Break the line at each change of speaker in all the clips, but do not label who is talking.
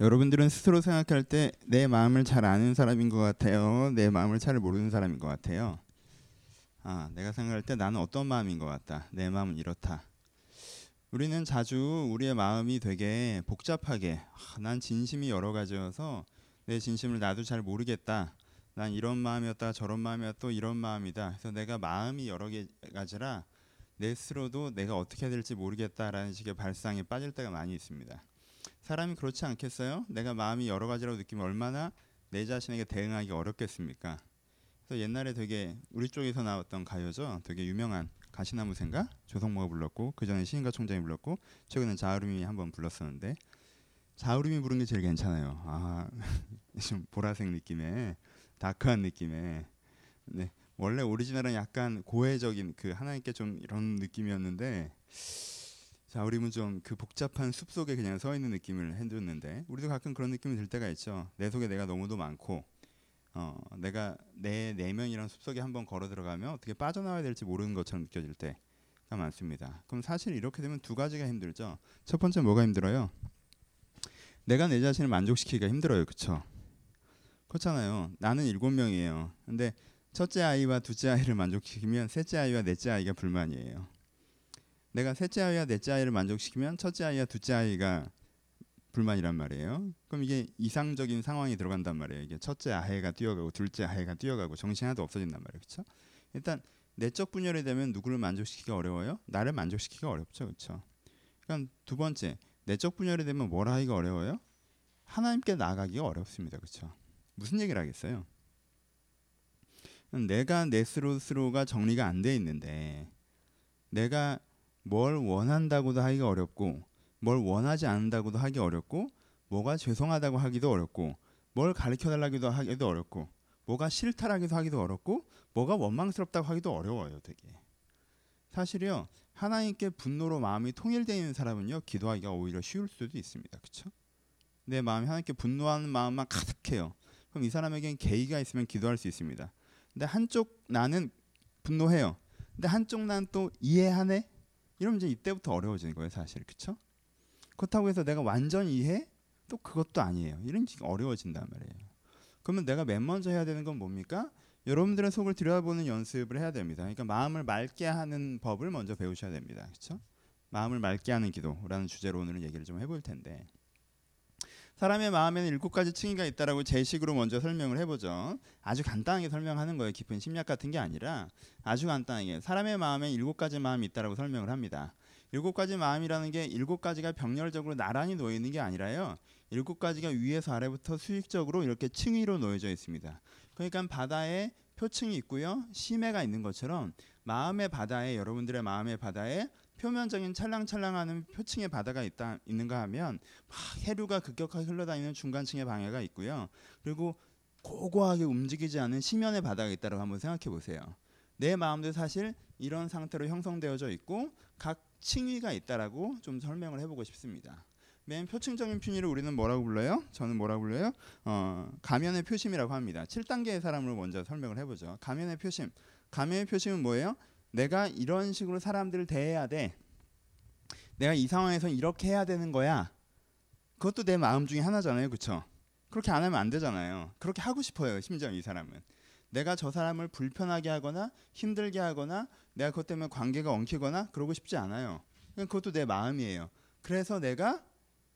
여러분들은 스스로 생각할 때 내 마음을 잘 아는 사람인 것 같아요. 내 마음을 잘 모르는 사람인 것 같아요. 아, 내가 생각할 때 나는 어떤 마음인 것 같다. 내 마음은 이렇다. 우리는 자주 우리의 마음이 되게 복잡하게 아, 난 진심이 여러 가지여서 내 진심을 나도 잘 모르겠다. 난 이런 마음이었다 저런 마음이었다 또 이런 마음이다. 그래서 내가 마음이 여러 개 가지라 내 스스로도 내가 어떻게 해야 될지 모르겠다라는 식의 발상에 빠질 때가 많이 있습니다. 사람이 그렇지 않겠어요? 내가 마음이 여러 가지라고 느끼면 얼마나 내 자신에게 대응하기 어렵겠습니까? 그래서 옛날에 되게 우리 쪽에서 나왔던 가요죠. 되게 유명한 가시나무 생가 조성모가 불렀고 그 전에 시인가 총장이 불렀고 최근에 자우림이 한번 불렀었는데 자우림이 부른 게 제일 괜찮아요. 아, 좀 보라색 느낌의 다크한 느낌의 네. 원래 오리지널은 약간 고해적인 그 하나님께 좀 이런 느낌이었는데 자 우리는 좀 그 복잡한 숲 속에 그냥 서 있는 느낌을 해줬는데 우리도 가끔 그런 느낌이 들 때가 있죠. 내 속에 내가 너무도 많고 어 내가 내 내면이란 숲 속에 한번 걸어 들어가면 어떻게 빠져나와야 될지 모르는 것처럼 느껴질 때가 많습니다. 그럼 사실 이렇게 되면 두 가지가 힘들죠. 첫 번째 뭐가 힘들어요? 내가 내 자신을 만족시키기가 힘들어요. 그쵸? 그렇잖아요. 나는 일곱 명이에요. 근데 첫째 아이와 둘째 아이를 만족시키면 셋째 아이와 넷째 아이가 불만이에요. 내가 셋째 아이와 넷째 아이를 만족시키면 첫째 아이와 둘째 아이가 불만이란 말이에요. 그럼 이게 이상적인 상황이 들어간단 말이에요. 이게 첫째 아이가 뛰어가고 둘째 아이가 뛰어가고 정신 하나도 없어진단 말이에요. 그렇죠? 일단 내적 분열이 되면 누구를 만족시키기가 어려워요? 나를 만족시키기가 어렵죠. 그렇죠? 그럼 두 번째 내적 분열이 되면 뭘 하기가 어려워요? 하나님께 나가기가 어렵습니다. 그렇죠? 무슨 얘기를 하겠어요? 내가 내 스스로가 정리가 안 돼 있는데 내가 뭘 원한다고도 하기가 어렵고 뭘 원하지 않는다고도 하기 어렵고 뭐가 죄송하다고 하기도 어렵고 뭘 가르쳐 달라기도 하기도 어렵고 뭐가 싫다라기도 하기도 어렵고 뭐가 원망스럽다고 하기도 어려워요 되게. 사실요 하나님께 분노로 마음이 통일되어 있는 사람은요 기도하기가 오히려 쉬울 수도 있습니다. 그렇죠 내 마음이 하나님께 분노하는 마음만 가득해요. 그럼 이 사람에게는 계기가 있으면 기도할 수 있습니다. 근데 한쪽 나는 분노해요. 근데 한쪽 나는 또 이해하네. 이러면 이제 이때부터 어려워지는 거예요, 사실. 그렇죠? 그렇다고 해서 내가 완전 이해? 또 그것도 아니에요. 이런 게 어려워진단 말이에요. 그러면 내가 맨 먼저 해야 되는 건 뭡니까? 여러분들의 속을 들여다보는 연습을 해야 됩니다. 그러니까 마음을 맑게 하는 법을 먼저 배우셔야 됩니다. 그렇죠? 마음을 맑게 하는 기도라는 주제로 오늘은 얘기를 좀 해볼 텐데 사람의 마음에는 일곱 가지 층위가 있다라고 제식으로 먼저 설명을 해보죠. 아주 간단하게 설명하는 거예요. 깊은 심리학 같은 게 아니라 아주 간단하게 사람의 마음에 일곱 가지 마음이 있다라고 설명을 합니다. 일곱 가지 마음이라는 게 일곱 가지가 병렬적으로 나란히 놓여 있는 게 아니라요. 일곱 가지가 위에서 아래부터 수직적으로 이렇게 층위로 놓여져 있습니다. 그러니까 바다에 표층이 있고요. 심해가 있는 것처럼 마음의 바다에 여러분들의 마음의 바다에 표면적인 찰랑찰랑하는 표층의 바다가 있다 있는가 하면 막 해류가 급격하게 흘러다니는 중간층의 방해가 있고요. 그리고 고고하게 움직이지 않은 심연의 바다가 있다고 한번 생각해 보세요. 내 마음도 사실 이런 상태로 형성되어져 있고 각 층위가 있다라고 좀 설명을 해보고 싶습니다. 맨 표층적인 균위를 우리는 뭐라고 불러요? 저는 뭐라고 불러요? 어, 가면의 표심이라고 합니다. 7단계의 사람으로 먼저 설명을 해보죠. 가면의 표심. 가면의 표심은 뭐예요? 내가 이런 식으로 사람들을 대해야 돼. 내가 이 상황에서 이렇게 해야 되는 거야. 그것도 내 마음 중에 하나잖아요. 그렇죠? 그렇게 안 하면 안 되잖아요. 그렇게 하고 싶어요. 심지어 이 사람은. 내가 저 사람을 불편하게 하거나 힘들게 하거나 내가 그것 때문에 관계가 엉키거나 그러고 싶지 않아요. 그것도 내 마음이에요. 그래서 내가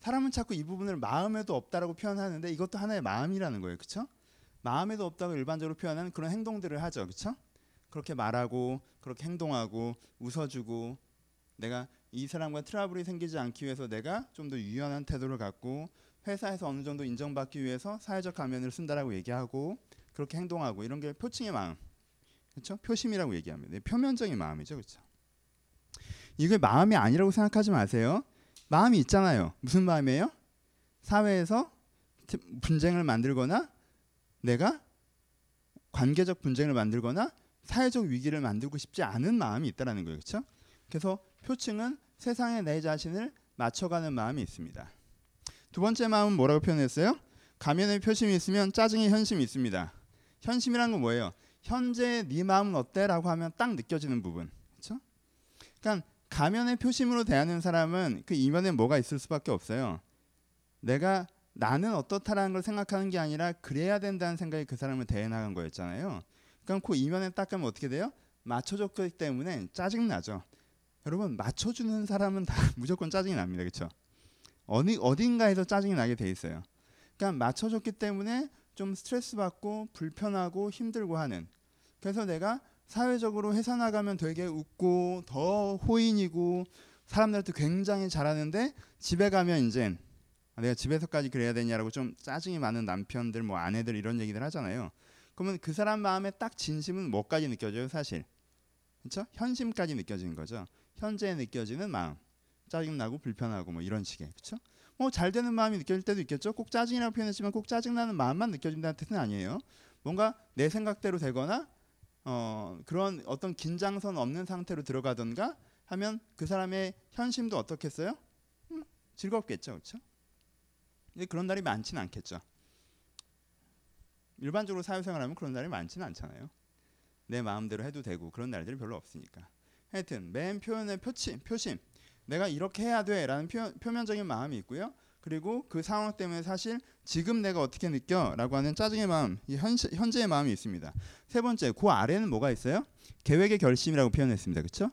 사람은 자꾸 이 부분을 마음에도 없다라고 표현하는데 이것도 하나의 마음이라는 거예요. 그렇죠? 마음에도 없다고 일반적으로 표현하는 그런 행동들을 하죠. 그렇죠? 그렇게 말하고 그렇게 행동하고 웃어주고 내가 이 사람과 트러블이 생기지 않기 위해서 내가 좀 더 유연한 태도를 갖고 회사에서 어느 정도 인정받기 위해서 사회적 가면을 쓴다라고 얘기하고 그렇게 행동하고 이런 게 표층의 마음. 그렇죠? 표심이라고 얘기합니다. 표면적인 마음이죠. 그렇죠? 이게 마음이 아니라고 생각하지 마세요. 마음이 있잖아요. 무슨 마음이에요? 사회에서 분쟁을 만들거나 내가 관계적 분쟁을 만들거나 사회적 위기를 만들고 싶지 않은 마음이 있다라는 거예요. 그렇죠? 그래서 표층은 세상에 내 자신을 맞춰가는 마음이 있습니다. 두 번째 마음은 뭐라고 표현했어요? 가면의 표심이 있으면 짜증의 현심이 있습니다. 현심이란 건 뭐예요? 현재 네 마음은 어때?라고 하면 딱 느껴지는 부분. 그렇죠? 그러니까 가면의 표심으로 대하는 사람은 그 이면에 뭐가 있을 수밖에 없어요. 내가 나는 어떻다라는 걸 생각하는 게 아니라 그래야 된다는 생각이 그 사람을 대해 나간 거였잖아요. 그러니까 그 이면에 딱 가면 어떻게 돼요? 맞춰줬기 때문에 짜증 나죠. 여러분 맞춰주는 사람은 다 무조건 짜증이 납니다. 그렇죠? 어디 어딘가에서 짜증이 나게 돼 있어요. 그러니까 맞춰줬기 때문에 좀 스트레스 받고 불편하고 힘들고 하는. 그래서 내가 사회적으로 회사 나가면 되게 웃고 더 호인이고 사람들한테 굉장히 잘하는데 집에 가면 이제 내가 집에서까지 그래야 되냐라고 좀 짜증이 많은 남편들 뭐 아내들 이런 얘기들 하잖아요. 그러면 그 사람 마음에 딱 진심은 뭐까지 느껴져요, 사실. 그렇죠? 현심까지 느껴지는 거죠. 현재 느껴지는 마음. 짜증나고 불편하고 뭐 이런 식의. 그렇죠? 뭐 잘 되는 마음이 느껴질 때도 있겠죠. 꼭 짜증이라고 표현했지만 꼭 짜증나는 마음만 느껴진다는 뜻은 아니에요. 뭔가 내 생각대로 되거나 어, 그런 어떤 긴장선 없는 상태로 들어가던가 하면 그 사람의 현심도 어떻겠어요? 음, 즐겁겠죠, 그렇죠? 그런 날이 많지는 않겠죠. 일반적으로 사회생활하면 그런 날이 많지는 않잖아요. 내 마음대로 해도 되고 그런 날들이 별로 없으니까. 하여튼 맨 표현의 표침, 표심. 내가 이렇게 해야 돼라는 표, 표면적인 마음이 있고요. 그리고 그 상황 때문에 사실 지금 내가 어떻게 느껴라고 하는 짜증의 마음, 현, 현재의 마음이 있습니다. 세 번째, 그 아래는 뭐가 있어요? 계획의 결심이라고 표현했습니다. 그렇죠?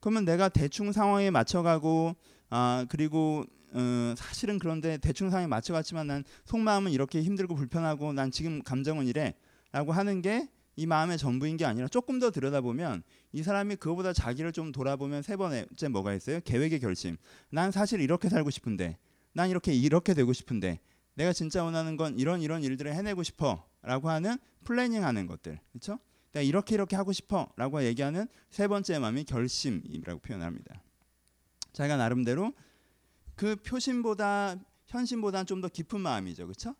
그러면 내가 대충 상황에 맞춰가고 아 그리고 어, 사실은 그런데 대충 상황에 맞춰갔지만 난 속마음은 이렇게 힘들고 불편하고 난 지금 감정은 이래라고 하는 게 이 마음의 전부인 게 아니라 조금 더 들여다보면 이 사람이 그거보다 자기를 좀 돌아보면 세 번째 뭐가 있어요? 계획의 결심. 난 사실 이렇게 살고 싶은데 난 이렇게 이렇게 되고 싶은데 내가 진짜 원하는 건 이런 이런 일들을 해내고 싶어라고 하는 플래닝하는 것들 그렇죠? 내가 이렇게 이렇게 하고 싶어라고 얘기하는 세 번째 마음이 결심이라고 표현합니다. 자기가 나름대로 그 표심보다 현심보다는 좀 더 깊은 마음이죠. 그렇죠?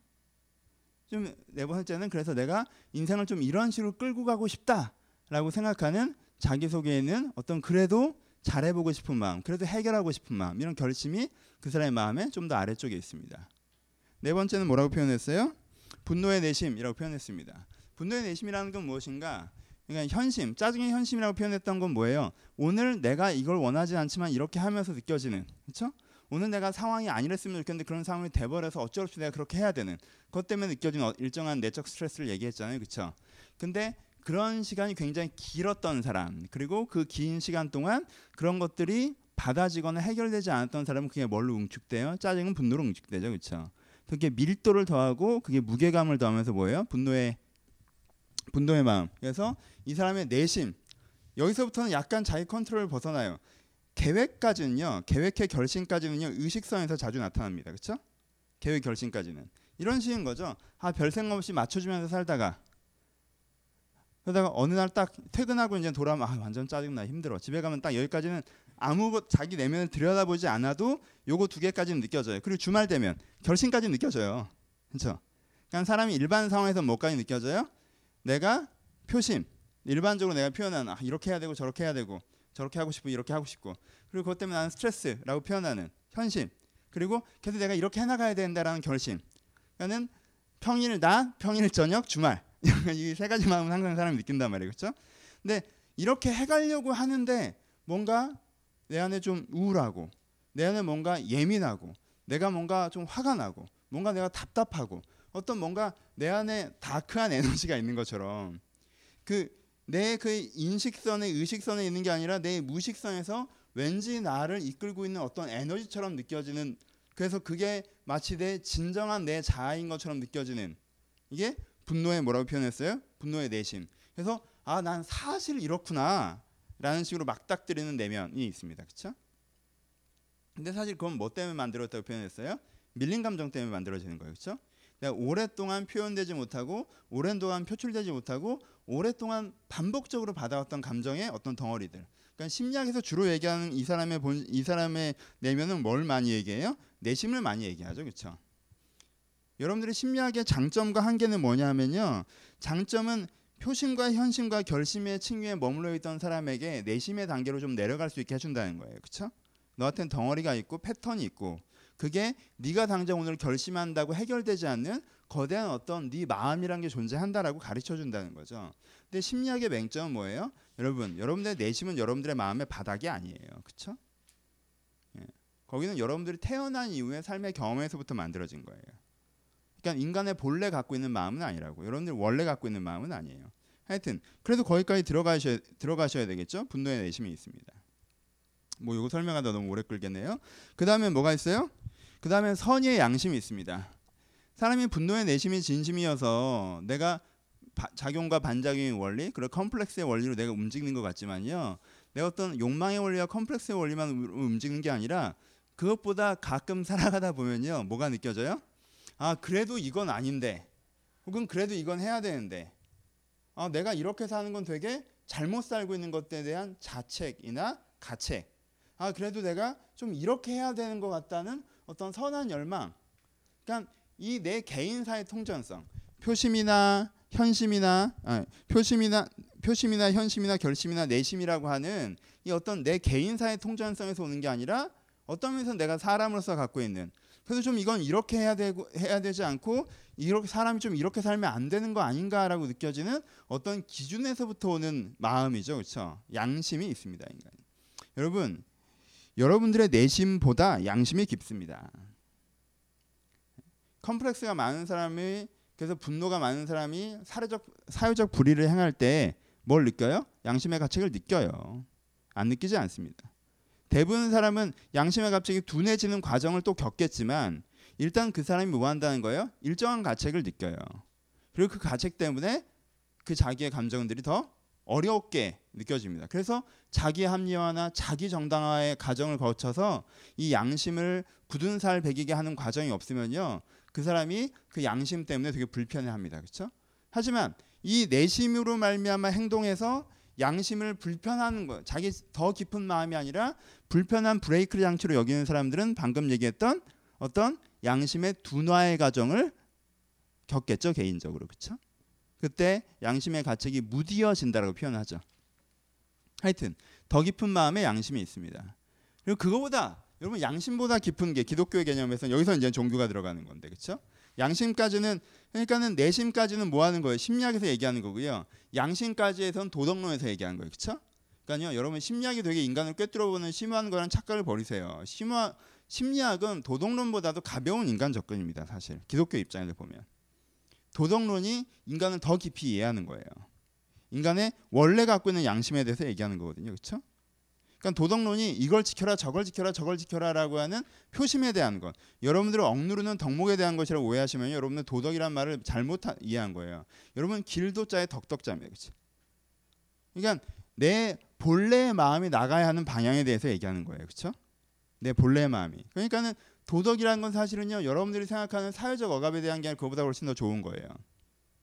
좀 네 번째는 그래서 내가 인생을 좀 이런 식으로 끌고 가고 싶다라고 생각하는 자기 속에는 어떤 그래도 잘해보고 싶은 마음, 그래도 해결하고 싶은 마음 이런 결심이 그 사람의 마음에 좀 더 아래쪽에 있습니다. 네 번째는 뭐라고 표현했어요? 분노의 내심이라고 표현했습니다. 분노의 내심이라는 건 무엇인가? 그러니까 현심, 짜증의 현심이라고 표현했던 건 뭐예요? 오늘 내가 이걸 원하지 않지만 이렇게 하면서 느껴지는, 그렇죠? 오늘 내가 상황이 아니랬으면 좋겠는데 그런 상황이 돼버려서 어쩔 수 없이 내가 그렇게 해야 되는 그것 때문에 느껴지는 어, 일정한 내적 스트레스를 얘기했잖아요, 그렇죠? 근데 그런 시간이 굉장히 길었던 사람 그리고 그 긴 시간 동안 그런 것들이 받아지거나 해결되지 않았던 사람은 그게 뭘로 응축돼요? 짜증은 분노로 응축되죠, 그렇죠? 그게 밀도를 더하고 그게 무게감을 더하면서 뭐예요? 분노의 분노의 마음. 그래서 이 사람의 내심 여기서부터는 약간 자기 컨트롤을 벗어나요. 계획까지는요. 계획의 결심까지는요. 의식선에서 자주 나타납니다. 그렇죠? 계획 결심까지는 이런 식인 거죠. 아, 별 생각 없이 맞춰주면서 살다가 그러다가 어느 날 딱 퇴근하고 이제 돌아오면 아, 완전 짜증나 힘들어. 집에 가면 딱 여기까지는 아무것 자기 내면을 들여다보지 않아도 요거 두 개까지는 느껴져요. 그리고 주말 되면 결심까지 느껴져요. 그렇죠? 그러니까 사람이 일반 상황에서 뭐까지 느껴져요? 내가 표심 일반적으로 내가 표현하는 아, 이렇게 해야 되고 저렇게 해야 되고 저렇게 하고 싶고 이렇게 하고 싶고. 그리고 그것 때문에 나는 스트레스라고 표현하는 현심 그리고 계속 내가 이렇게 해나가야 된다라는 결심. 그러니까는 평일 낮 평일 저녁 주말. 이 세 가지 마음은 항상 사람이 느낀단 말이에요. 그렇죠 근데 이렇게 해가려고 하는데 뭔가 내 안에 좀 우울하고 내 안에 뭔가 예민하고 내가 뭔가 좀 화가 나고 뭔가 내가 답답하고 어떤 뭔가 내 안에 다크한 에너지가 있는 것처럼 그 내 그 인식선에 의식선에 있는 게 아니라 내 무식선에서 왠지 나를 이끌고 있는 어떤 에너지처럼 느껴지는 그래서 그게 마치 내 진정한 내 자아인 것처럼 느껴지는 이게 분노의 뭐라고 표현했어요? 분노의 내심. 그래서 아 난 사실 이렇구나라는 식으로 막닥뜨리는 내면이 있습니다. 그렇죠? 근데 사실 그건 뭐 때문에 만들었다고 표현했어요? 밀린 감정 때문에 만들어지는 거예요. 그렇죠? 오랫동안 표현되지 못하고 오랜 동안 표출되지 못하고 오랫동안 반복적으로 받아왔던 감정의 어떤 덩어리들. 그러니까 심리학에서 주로 얘기하는 이 사람의 본, 이 사람의 내면은 뭘 많이 얘기해요? 내심을 많이 얘기하죠, 그렇죠? 여러분들이 심리학의 장점과 한계는 뭐냐면요. 장점은 표심과 현심과 결심의 층위에 머물러 있던 사람에게 내심의 단계로 좀 내려갈 수 있게 해준다는 거예요, 그렇죠? 너한테는 덩어리가 있고 패턴이 있고 그게 네가 당장 오늘 결심한다고 해결되지 않는 거대한 어떤 네 마음이란 게 존재한다라고 가르쳐 준다는 거죠. 근데 심리학의 맹점은 뭐예요? 여러분, 여러분들의 내심은 여러분들의 마음의 바닥이 아니에요. 그렇죠? 예. 거기는 여러분들이 태어난 이후에 삶의 경험에서부터 만들어진 거예요. 그러니까 인간의 본래 갖고 있는 마음은 아니라고. 여러분들 원래 갖고 있는 마음은 아니에요. 하여튼 그래도 거기까지 들어가셔야 들어가셔야 되겠죠. 분노의 내심이 있습니다. 뭐 이거 설명하다 너무 오래 끌겠네요. 그 다음에 뭐가 있어요? 그 다음에 선의의 양심이 있습니다. 사람이 분노의 내심이 진심이어서 내가 바, 작용과 반작용의 원리, 그리고 컴플렉스의 원리로 내가 움직이는 것 같지만요. 내가 어떤 욕망의 원리와 컴플렉스의 원리만 움직이는 게 아니라 그것보다 가끔 살아가다 보면요. 뭐가 느껴져요? 아, 그래도 이건 아닌데. 혹은 그래도 이건 해야 되는데. 아, 내가 이렇게 사는 건 되게 잘못 살고 있는 것에 대한 자책이나 가책. 아, 그래도 내가 좀 이렇게 해야 되는 것 같다는 어떤 선한 열망. 그러니까 이 내 개인사의 통전성, 표심이나 현심이나 아, 표심이나 표심이나 현심이나 결심이나 내심이라고 하는 이 어떤 내 개인사의 통전성에서 오는 게 아니라 어떤 면에서 내가 사람으로서 갖고 있는 그래서 좀 이건 이렇게 해야 되고 해야 되지 않고 이렇게 사람이 좀 이렇게 살면 안 되는 거 아닌가라고 느껴지는 어떤 기준에서부터 오는 마음이죠, 그렇죠? 양심이 있습니다, 인간. 여러분, 여러분들의 내심보다 양심이 깊습니다. 컴플렉스가 많은 사람이 그래서 분노가 많은 사람이 사회적 사회적 불의를 행할 때 뭘 느껴요? 양심의 가책을 느껴요. 안 느끼지 않습니다. 대부분 사람은 양심의 가책이 둔해지는 과정을 또 겪겠지만 일단 그 사람이 뭐 한다는 거예요? 일정한 가책을 느껴요. 그리고 그 가책 때문에 그 자기의 감정들이 더 어렵게 느껴집니다. 그래서 자기 합리화나 자기 정당화의 과정을 거쳐서 이 양심을 굳은 살 배기게 하는 과정이 없으면요. 그 사람이 그 양심 때문에 되게 불편해 합니다. 그렇죠? 하지만 이 내심으로 말미암아 행동해서 양심을 불편하는 것, 자기 더 깊은 마음이 아니라 불편한 브레이크 장치로 여기는 사람들은 방금 얘기했던 어떤 양심의 둔화의 과정을 겪겠죠 개인적으로 그렇죠? 그때 양심의 가책이 무디어진다라고 표현하죠. 하여튼 더 깊은 마음에 양심이 있습니다. 그리고 그거보다 여러분 양심보다 깊은 게 기독교의 개념에서 여기서 이제 종교가 들어가는 건데 그렇죠? 양심까지는 그러니까는 내심까지는 뭐 하는 거예요? 심리학에서 얘기하는 거고요. 양심까지에선 도덕론에서 얘기하는 거예요. 그렇죠? 그러니까요. 여러분 심리학이 되게 인간을 꿰뚫어 보는 심오한 거랑 착각을 버리세요. 심화 심리학은 도덕론보다도 가벼운 인간 접근입니다. 사실 기독교 입장에서 보면. 도덕론이 인간을 더 깊이 이해하는 거예요. 인간의 원래 갖고 있는 양심에 대해서 얘기하는 거거든요. 그렇죠? 그러니까 도덕론이 이걸 지켜라 저걸 지켜라 저걸 지켜라라고 하는 표심에 대한 것. 여러분들을 억누르는 덕목에 대한 것이라고 오해하시면 여러분은 도덕이란 말을 잘못 이해한 거예요. 여러분 길도자의 덕덕자입니다. 그렇죠? 그러니까 내 본래의 마음이 나가야 하는 방향에 대해서 얘기하는 거예요. 그렇죠? 내 본래의 마음이. 그러니까는 도덕이라는 건 사실은요 여러분들이 생각하는 사회적 억압에 대한 게 아니라 그보다 훨씬 더 좋은 거예요.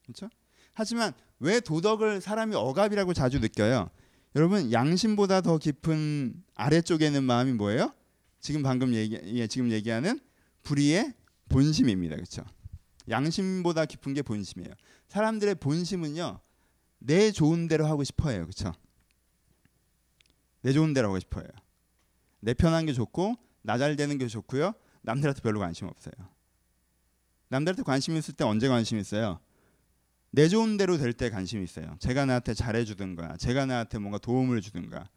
그렇죠? 하지만 왜 도덕을 사람이 억압이라고 자주 느껴요? 여러분 양심보다 더 깊은 아래쪽에 있는 마음이 뭐예요? 지금 방금 얘기 예, 지금 얘기하는 불의의 본심입니다. 그렇죠? 양심보다 깊은 게 본심이에요. 사람들의 본심은요 내 좋은 대로 하고 싶어해요. 그렇죠? 내 좋은 대로 하고 싶어요. 내 편한 게 좋고 나 잘 되는 게 좋고요. 남들한테 별로 관심 없어요. 남들한테 관심 있을 때 언제 관심 있어요? 내 좋은 대로 될 때 관심이 있어요. 제가 나한테 잘해주든가, 제가 나한테 뭔가 도움을 주든가,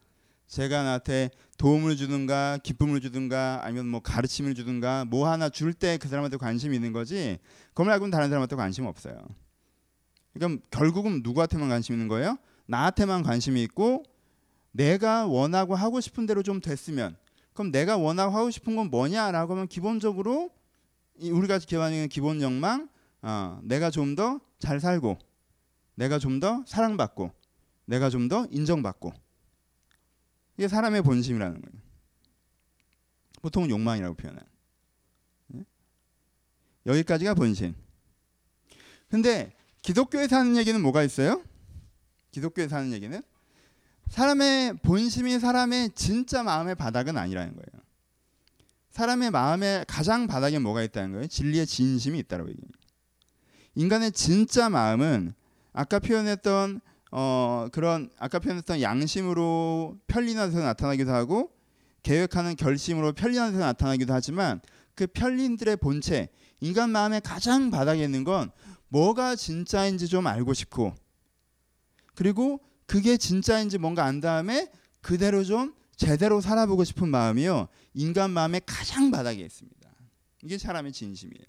제가 나한테 도움을 주든가, 기쁨을 주든가, 아니면 뭐 가르침을 주든가, 뭐 하나 줄 때 그 사람한테 관심이 있는 거지. 그걸 말고는 다른 사람한테 관심 없어요. 그러니까 결국은 누구한테만 관심 있는 거예요? 나한테만 관심이 있고 내가 원하고 하고 싶은 대로 좀 됐으면 그럼 내가 원하고 하고 싶은 건 뭐냐라고 하면 기본적으로 우리가 기반하는 기본 욕망, 어, 내가 좀 더 잘 살고, 내가 좀 더 사랑받고, 내가 좀 더 인정받고, 이게 사람의 본심이라는 거예요. 보통 욕망이라고 표현한. 예? 여기까지가 본심. 근데 기독교에서 하는 얘기는 뭐가 있어요? 기독교에서 하는 얘기는 사람의 본심이 사람의 진짜 마음의 바닥은 아니라는 거예요. 사람의 마음의 가장 바닥에 뭐가 있다는 거예요? 진리의 진심이 있다고 얘기합니다. 인간의 진짜 마음은 아까 표현했던 어, 그런 아까 표현했던 양심으로 편리나서 나타나기도 하고 계획하는 결심으로 편리나서 나타나기도 하지만 그 편린들의 본체 인간 마음의 가장 바닥에 있는 건 뭐가 진짜인지 좀 알고 싶고 그리고 그게 진짜인지 뭔가 안 다음에 그대로 좀 제대로 살아보고 싶은 마음이요. 인간 마음의 가장 바닥에 있습니다. 이게 사람의 진심이에요.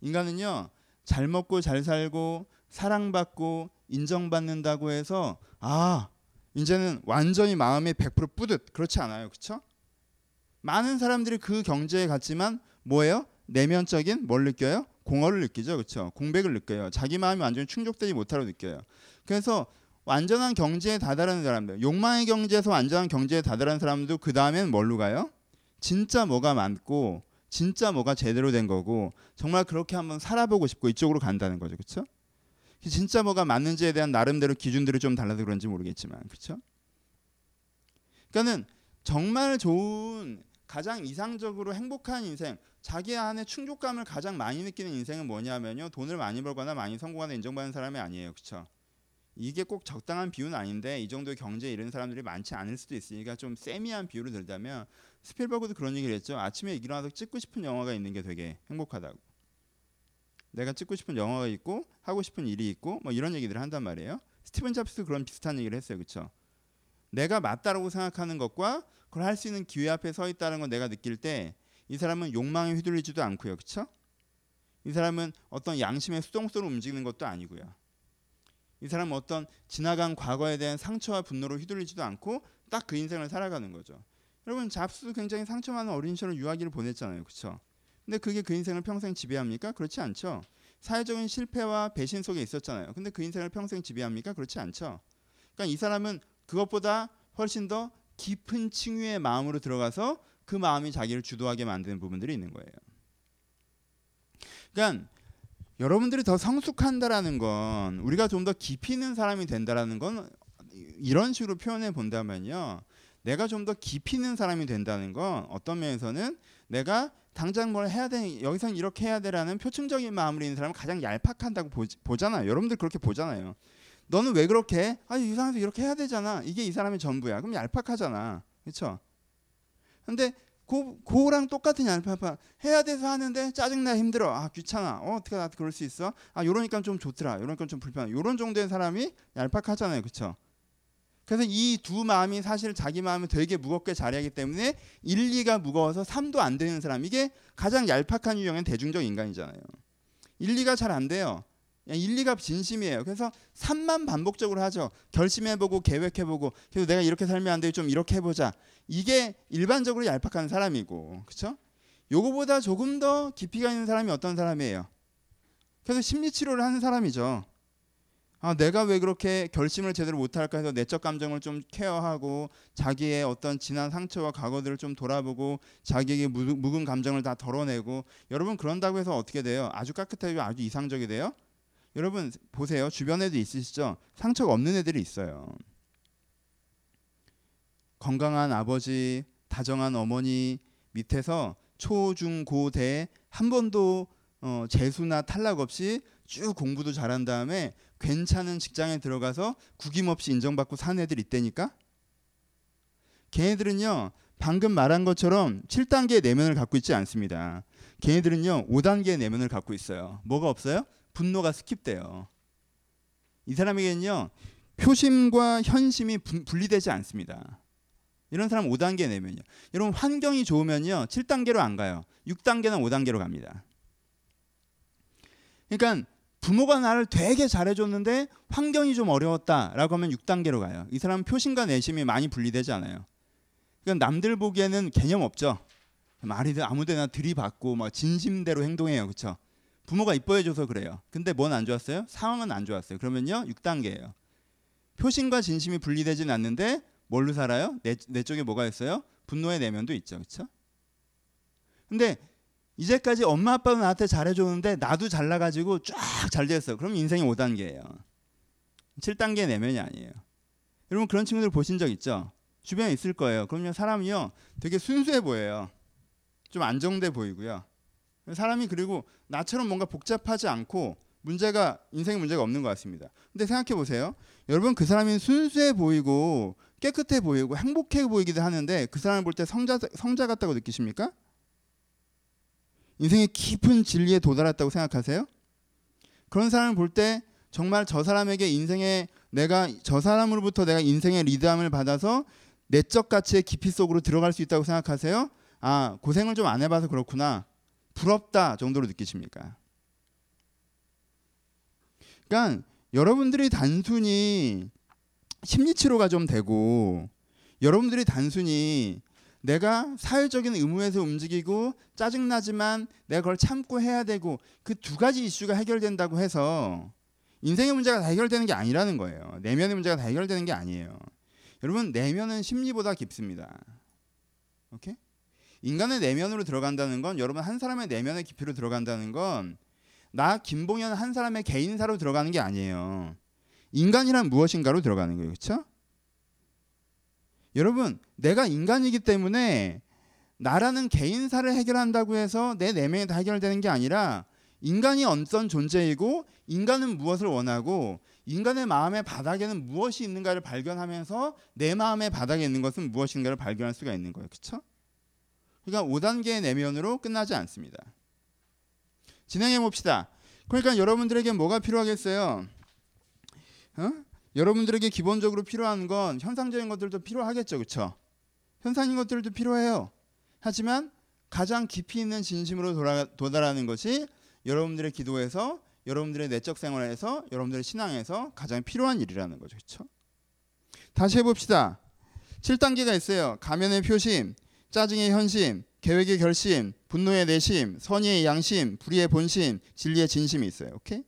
인간은요. 잘 먹고 잘 살고 사랑받고 인정받는다고 해서 아 이제는 완전히 마음이 100% 뿌듯 그렇지 않아요 그렇죠? 많은 사람들이 그 경제에 갔지만 뭐예요? 내면적인 뭘 느껴요? 공허를 느끼죠 그렇죠? 공백을 느껴요 자기 마음이 완전히 충족되지 못하고 느껴요 그래서 완전한 경제에 다다른 사람들 욕망의 경제에서 완전한 경제에 다다른 사람도 그 다음엔 뭘로 가요? 진짜 뭐가 많고 진짜 뭐가 제대로 된 거고 정말 그렇게 한번 살아보고 싶고 이쪽으로 간다는 거죠. 그렇죠? 진짜 뭐가 맞는지에 대한 나름대로 기준들이 좀 달라서 그런지 모르겠지만 그렇죠? 그러니까는 정말 좋은 가장 이상적으로 행복한 인생 자기 안에 충족감을 가장 많이 느끼는 인생은 뭐냐면요 돈을 많이 벌거나 많이 성공하는 인정받는 사람이 아니에요 그렇죠 이게 꼭 적당한 비유는 아닌데 이 정도의 경제에 이르는 사람들이 많지 않을 수도 있으니까 좀 세미한 비유를 들자면 스필버그도 그런 얘기를 했죠. 아침에 일어나서 찍고 싶은 영화가 있는 게 되게 행복하다고. 내가 찍고 싶은 영화가 있고 하고 싶은 일이 있고 뭐 이런 얘기들을 한단 말이에요. 스티븐 잡스도 그런 비슷한 얘기를 했어요. 그렇죠? 내가 맞다라고 생각하는 것과 그걸 할 수 있는 기회 앞에 서 있다는 걸 내가 느낄 때 이 사람은 욕망에 휘둘리지도 않고요. 그렇죠? 이 사람은 어떤 양심의 수동성으로 움직이는 것도 아니고요. 이 사람은 어떤 지나간 과거에 대한 상처와 분노로 휘둘리지도 않고 딱 그 인생을 살아가는 거죠. 여러분 잡스 굉장히 상처 많은 어린 시절 유아기를 보냈잖아요. 그렇죠? 근데 그게 그 인생을 평생 지배합니까? 그렇지 않죠. 사회적인 실패와 배신 속에 있었잖아요. 근데 그 인생을 평생 지배합니까? 그렇지 않죠. 그러니까 이 사람은 그것보다 훨씬 더 깊은 층위의 마음으로 들어가서 그 마음이 자기를 주도하게 만드는 부분들이 있는 거예요. 그러니까 여러분들이 더 성숙한다라는 건 우리가 좀 더 깊이 있는 사람이 된다라는 건 이런 식으로 표현해 본다면요. 내가 좀 더 깊이 있는 사람이 된다는 건 어떤 면에서는 내가 당장 뭘 해야 돼 여기선 이렇게 해야 돼라는 표층적인 마음을 있는 사람은 가장 얄팍한다고 보, 잖아요 여러분들 그렇게 보잖아요. 너는 왜 그렇게? 아이 상황에서 이렇게 해야 되잖아. 이게 이 사람의 전부야. 그럼 얄팍하잖아. 그렇죠? 근데 고, 고랑 똑같은 얄팍 해야 돼서 하는데 짜증나 힘들어. 아 귀찮아. 어 어떻게 나한테 그럴 수 있어? 아 요러니까 좀 좋더라. 요러니까 좀 불편해. 요런 정도의 사람이 얄팍하잖아요. 그렇죠? 그래서 이 두 마음이 사실 자기 마음을 되게 무겁게 자리하기 때문에 1, 2가 무거워서 3도 안 되는 사람 이게 가장 얄팍한 유형의 대중적 인간이잖아요. 1, 2가 잘 안 돼요. 1, 2가 진심이에요. 그래서 3만 반복적으로 하죠. 결심해보고 계획해보고 그래서 내가 이렇게 살면 안 돼. 좀 이렇게 해보자. 이게 일반적으로 얄팍한 사람이고 그렇죠? 요거보다 조금 더 깊이가 있는 사람이 어떤 사람이에요? 그래서 심리 치료를 하는 사람이죠. 아, 내가 왜 그렇게 결심을 제대로 못할까 해서 내적 감정을 좀 케어하고 자기의 어떤 지난 상처와 과거들을 좀 돌아보고 자기에게 묵은 감정을 다 덜어내고 여러분 그런다고 해서 어떻게 돼요? 아주 깨끗하고 아주 이상적이 돼요? 여러분 보세요. 주변에도 있으시죠? 상처가 없는 애들이 있어요. 건강한 아버지, 다정한 어머니 밑에서 초, 중, 고, 대 한 번도 어, 재수나 탈락 없이 쭉 공부도 잘한 다음에 괜찮은 직장에 들어가서 구김없이 인정받고 사는 애들 있다니까? 걔네들은요. 방금 말한 것처럼 7단계의 내면을 갖고 있지 않습니다. 걔네들은요. 5단계의 내면을 갖고 있어요. 뭐가 없어요? 분노가 스킵돼요. 이 사람에게는요. 표심과 현심이 분리되지 않습니다. 이런 사람 5단계 내면이요. 여러분 환경이 좋으면요. 7단계로 안 가요. 6단계나 5단계로 갑니다. 그러니까 부모가 나를 되게 잘해줬는데 환경이 좀 어려웠다라고 하면 6단계로 가요. 이 사람은 표심과 내심이 많이 분리되지 않아요. 그러니까 남들 보기에는 개념 없죠. 말이 아무데나 들이받고 막 진심대로 행동해요. 그렇죠? 부모가 이뻐해줘서 그래요. 근데 뭔 안 좋았어요? 상황은 안 좋았어요. 그러면요 6단계예요. 표심과 진심이 분리되진 않는데 뭘로 살아요? 내, 내 쪽에 뭐가 있어요? 분노의 내면도 있죠. 그렇죠? 근데 이제까지 엄마 아빠는 나한테 잘해줬는데 나도 잘나가지고 쫙 잘 됐어. 그럼 인생이 5단계예요. 7단계 내면이 아니에요. 여러분 그런 친구들 보신 적 있죠? 주변에 있을 거예요. 그러면 사람이요 되게 순수해 보여요. 좀 안정돼 보이고요. 사람이 그리고 나처럼 뭔가 복잡하지 않고 문제가 인생에 문제가 없는 것 같습니다. 근데 생각해 보세요. 여러분 그 사람이 순수해 보이고 깨끗해 보이고 행복해 보이기도 하는데 그 사람을 볼 때 성자 성자 같다고 느끼십니까? 인생의 깊은 진리에 도달했다고 생각하세요? 그런 사람을 볼 때 정말 저 사람에게 인생에 내가 저 사람으로부터 내가 인생의 리드함을 받아서 내적 가치의 깊이 속으로 들어갈 수 있다고 생각하세요? 아 고생을 좀 안 해봐서 그렇구나 부럽다 정도로 느끼십니까? 그러니까 여러분들이 단순히 심리 치료가 좀 되고 여러분들이 단순히 내가 사회적인 의무에서 움직이고 짜증나지만 내가 그걸 참고 해야 되고 그 두 가지 이슈가 해결된다고 해서 인생의 문제가 다 해결되는 게 아니라는 거예요. 내면의 문제가 다 해결되는 게 아니에요. 여러분 내면은 심리보다 깊습니다. 오케이? 인간의 내면으로 들어간다는 건 여러분 한 사람의 내면의 깊이로 들어간다는 건 나 김봉현 한 사람의 개인사로 들어가는 게 아니에요. 인간이란 무엇인가로 들어가는 거예요. 그렇죠? 여러분, 내가 인간이기 때문에 나라는 개인사를 해결한다고 해서 내 내면이 다 해결되는 게 아니라 인간이 어떤 존재이고 인간은 무엇을 원하고 인간의 마음의 바닥에는 무엇이 있는가를 발견하면서 내 마음의 바닥에 있는 것은 무엇인가를 발견할 수가 있는 거예요. 그렇죠? 그러니까 5단계의 내면으로 끝나지 않습니다. 진행해 봅시다. 그러니까 여러분들에게 뭐가 필요하겠어요? 어? 여러분들에게 기본적으로 필요한 건 현상적인 것들도 필요하겠죠. 그렇죠? 현상인 것들도 필요해요. 하지만 가장 깊이 있는 진심으로 돌아, 도달하는 것이 여러분들의 기도에서 여러분들의 내적 생활에서 여러분들의 신앙에서 가장 필요한 일이라는 거죠. 그렇죠? 다시 해 봅시다. 7단계가 있어요. 가면의 표심, 짜증의 현심, 계획의 결심, 분노의 내심, 선의의 양심, 불의의 본심, 진리의 진심이 있어요. 오케이?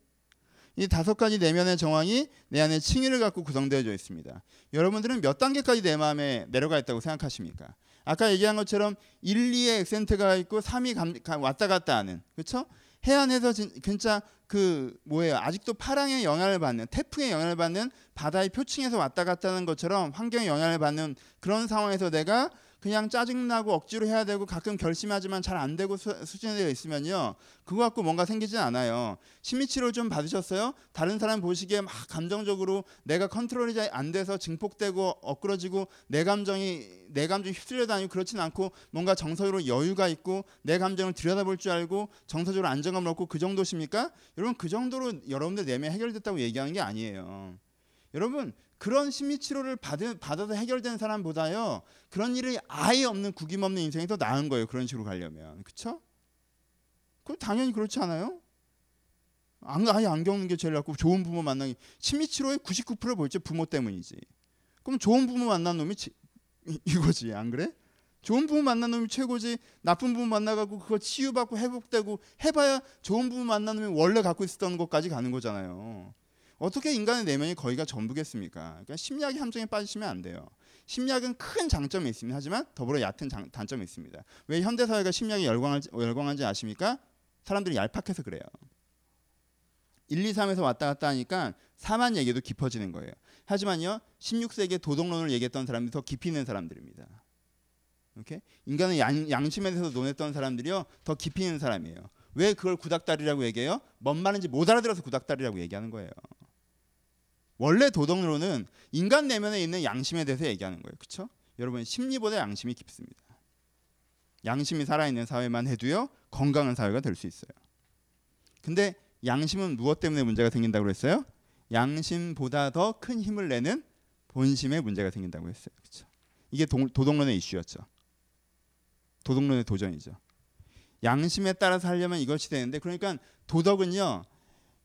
이 다섯 가지 내면의 정황이 내 안에 칭의를 갖고 구성되어져 있습니다. 여러분들은 몇 단계까지 내 마음에 내려가 있다고 생각하십니까? 아까 얘기한 것처럼 1, 2의 액센트가 있고 3이 감, 감, 왔다 갔다 하는 그렇죠? 해안에서 진, 진짜 그 뭐예요? 아직도 파랑의 영향을 받는 태풍의 영향을 받는 바다의 표층에서 왔다 갔다 하는 것처럼 환경의 영향을 받는 그런 상황에서 내가 그냥 짜증나고 억지로 해야 되고 가끔 결심하지만 잘 안 되고 수, 수준되어 있으면요. 그거 갖고 뭔가 생기진 않아요. 심리치료 좀 받으셨어요? 다른 사람 보시기에 막 감정적으로 내가 컨트롤이 안 돼서 증폭되고 엇그러지고 내 감정이 내 감정이 휩쓸려 다니고 그렇진 않고 뭔가 정서적으로 여유가 있고 내 감정을 들여다볼 줄 알고 정서적으로 안정감을 얻고 그 정도십니까? 여러분 그 정도로 여러분들 내면 해결됐다고 얘기하는 게 아니에요. 여러분 그런 심리 치료를 받은, 받아서 해결된 사람보다요 그런 일이 아예 없는 구김 없는 인생이 더 나은 거예요 그런 식으로 가려면 그렇죠? 그 당연히 그렇지 않아요? 안, 아예 안 겪는 게 제일 낫고 좋은 부모 만나기 심리 치료의 99% 볼지 부모 때문이지 그럼 좋은 부모 만난 놈이 치, 이거지 안 그래? 좋은 부모 만난 놈이 최고지 나쁜 부모 만나가고 그거 치유받고 회복되고 해봐야 좋은 부모 만난 놈이 원래 갖고 있었던 것까지 가는 거잖아요 어떻게 인간의 내면이 거의가 전부겠습니까? 그러니까 심리학의 함정에 빠지시면 안 돼요. 심리학은 큰 장점이 있습니다. 하지만 더불어 얕은 장, 단점이 있습니다. 왜 현대 사회가 심리학에 열광할, 열광한지 아십니까? 사람들이 얄팍해서 그래요. 1, 2, 3에서 왔다 갔다 하니까 4만 얘기도 깊어지는 거예요. 하지만요, 16세기에 도덕론을 얘기했던 사람들이 더 깊이 있는 사람들입니다. 오케이? 인간은 양, 양심에 대해서 논했던 사람들이요, 더 깊이 있는 사람이에요. 왜 그걸 구닥다리라고 얘기해요? 뭔 말인지 못 알아들어서 구닥다리라고 얘기하는 거예요. 원래 도덕론은 인간 내면에 있는 양심에 대해서 얘기하는 거예요. 그렇죠? 여러분 심리보다 양심이 깊습니다. 양심이 살아있는 사회만 해도요 건강한 사회가 될 수 있어요. 근데 양심은 무엇 때문에 문제가 생긴다고 그랬어요? 양심보다 더 큰 힘을 내는 본심에 문제가 생긴다고 했어요. 그렇죠? 이게 도, 도덕론의 이슈였죠. 도덕론의 도전이죠. 양심에 따라 살려면 이것이 되는데 그러니까 도덕은요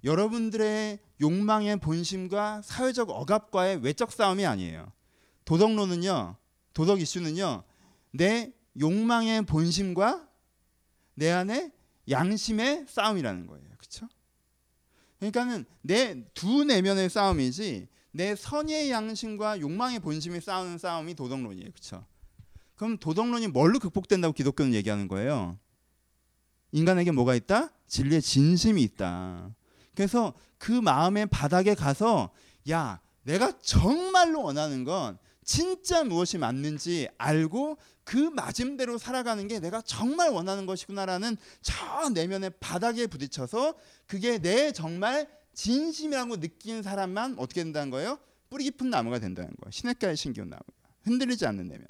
여러분들의 욕망의 본심과 사회적 억압과의 외적 싸움이 아니에요. 도덕론은요, 도덕 이슈는요, 내 욕망의 본심과 내 안에 양심의 싸움이라는 거예요. 그렇죠? 그러니까는 내 두 내면의 싸움이지 내 선의 양심과 욕망의 본심이 싸우는 싸움이 도덕론이에요. 그렇죠? 그럼 도덕론이 뭘로 극복된다고 기독교는 얘기하는 거예요? 인간에게 뭐가 있다? 진리의 진심이 있다. 그래서 그 마음의 바닥에 가서 야 내가 정말로 원하는 건 진짜 무엇이 맞는지 알고 그 맞음대로 살아가는 게 내가 정말 원하는 것이구나라는 저 내면의 바닥에 부딪혀서 그게 내 정말 진심이라고 느낀 사람만 어떻게 된다는 거예요? 뿌리 깊은 나무가 된다는 거예요. 시냇가에 심기운 나무가 흔들리지 않는 내면.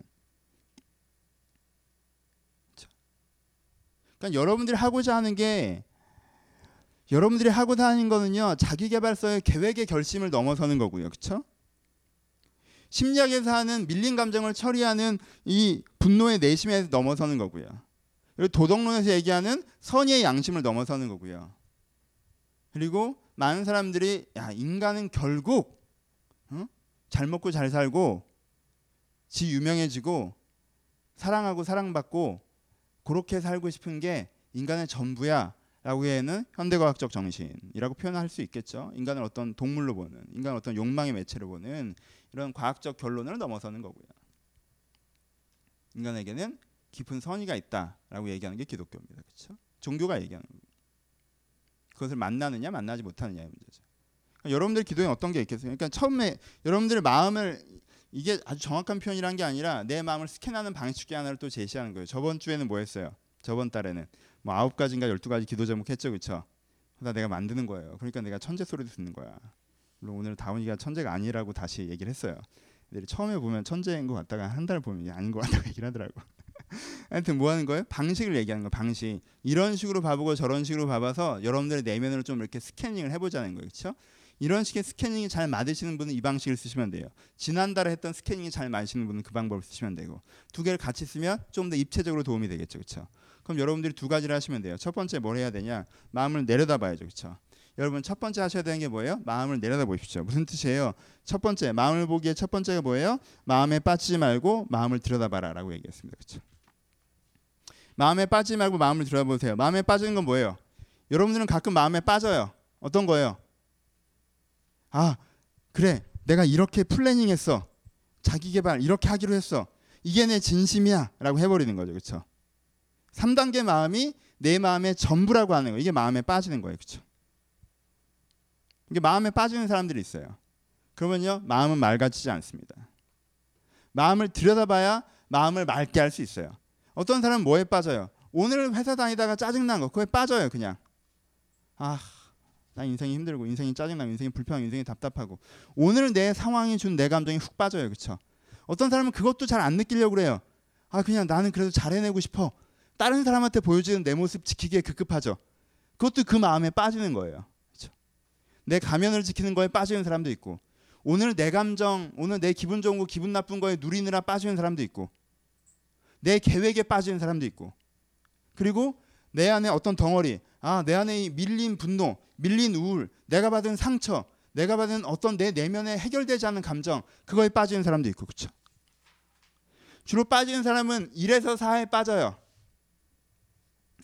그러니까 여러분들이 하고자 하는 게 여러분들이 하고 다니는 거는요 자기 개발서의 계획의 결심을 넘어서는 거고요, 그렇죠? 심리학에서 하는 밀린 감정을 처리하는 이 분노의 내심에 넘어서는 거고요. 그리고 도덕론에서 얘기하는 선의의 양심을 넘어서는 거고요. 그리고 많은 사람들이 야 인간은 결국 어? 잘 먹고 잘 살고 지 유명해지고 사랑하고 사랑받고 그렇게 살고 싶은 게 인간의 전부야 라고 해는 현대과학적 정신이라고 표현할 수 있겠죠. 인간을 어떤 동물로 보는, 인간을 어떤 욕망의 매체로 보는 이런 과학적 결론을 넘어서는 거고요. 인간에게는 깊은 선의가 있다라고 얘기하는 게 기독교입니다. 그렇죠? 종교가 얘기하는 거예요. 그것을 만나느냐 만나지 못하느냐의 문제죠. 그러니까 여러분들 기도에 어떤 게 있겠어요? 그러니까 처음에 여러분들의 마음을 이게 아주 정확한 표현이란 게 아니라 내 마음을 스캔하는 방식 중에 하나를 또 제시하는 거예요. 저번 주에는 뭐 했어요? 저번 달에는 뭐 아홉 가지인가 열두 가지 기도 제목 했죠, 그렇죠? 그다 내가 만드는 거예요. 그러니까 내가 천재 소리도 듣는 거야. 물론 오늘 다운이가 천재가 아니라고 다시 얘기를 했어요. 근데 처음에 보면 천재인 것 같다가 한 달 보면 아닌 것 같다고 얘기를 하더라고. 하여튼 뭐 하는 거예요? 방식을 얘기하는 거 방식. 이런 식으로 봐보고 저런 식으로 봐봐서 여러분들의 내면으로 좀 이렇게 스캐닝을 해보자는 거예요, 그렇죠? 이런 식의 스캐닝이 잘 맞으시는 분은 이 방식을 쓰시면 돼요. 지난달에 했던 스캐닝이 잘 맞으시는 분은 그 방법을 쓰시면 되고 두 개를 같이 쓰면 좀 더 입체적으로 도움이 되겠죠, 그렇죠? 그럼 여러분들이 두 가지를 하시면 돼요. 첫 번째 뭘 해야 되냐? 마음을 내려다 봐야죠, 그렇죠? 여러분 첫 번째 하셔야 되는 게 뭐예요? 마음을 내려다 보십시오. 무슨 뜻이에요? 첫 번째 마음을 보기에 첫 번째가 뭐예요? 마음에 빠지지 말고 마음을 들여다봐라라고 얘기했습니다, 그렇죠? 마음에 빠지지 말고 마음을 들여다보세요. 마음에 빠지는 건 뭐예요? 여러분들은 가끔 마음에 빠져요. 어떤 거예요? 아 그래 내가 이렇게 플래닝했어 자기 개발 이렇게 하기로 했어 이게 내 진심이야라고 해버리는 거죠 그렇죠 3단계 마음이 내 마음의 전부라고 하는 거 이게 마음에 빠지는 거예요 그렇죠 이게 마음에 빠지는 사람들이 있어요 그러면요 마음은 맑아지지 않습니다 마음을 들여다봐야 마음을 맑게 할 수 있어요 어떤 사람은 뭐에 빠져요 오늘 회사 다니다가 짜증난 거 그거에 빠져요 그냥 아 나 인생이 힘들고 인생이 짜증나고 인생이 불편하고 인생이 답답하고 오늘 내 상황이 준 내 감정이 훅 빠져요. 그렇죠? 어떤 사람은 그것도 잘 안 느끼려고 그래요. 아 그냥 나는 그래도 잘 해내고 싶어. 다른 사람한테 보여주는 내 모습 지키기에 급급하죠. 그것도 그 마음에 빠지는 거예요. 그렇죠? 내 가면을 지키는 거에 빠지는 사람도 있고 오늘 내 감정, 오늘 내 기분 좋은 거 기분 나쁜 거에 누리느라 빠지는 사람도 있고 내 계획에 빠지는 사람도 있고 그리고 내 안에 어떤 덩어리, 아, 내 안에 밀린 분노, 밀린 우울, 내가 받은 상처, 내가 받은 어떤 내 내면에 해결되지 않는 감정, 그거에 빠지는 사람도 있고, 그렇죠? 주로 빠지는 사람은 1에서 4에 빠져요.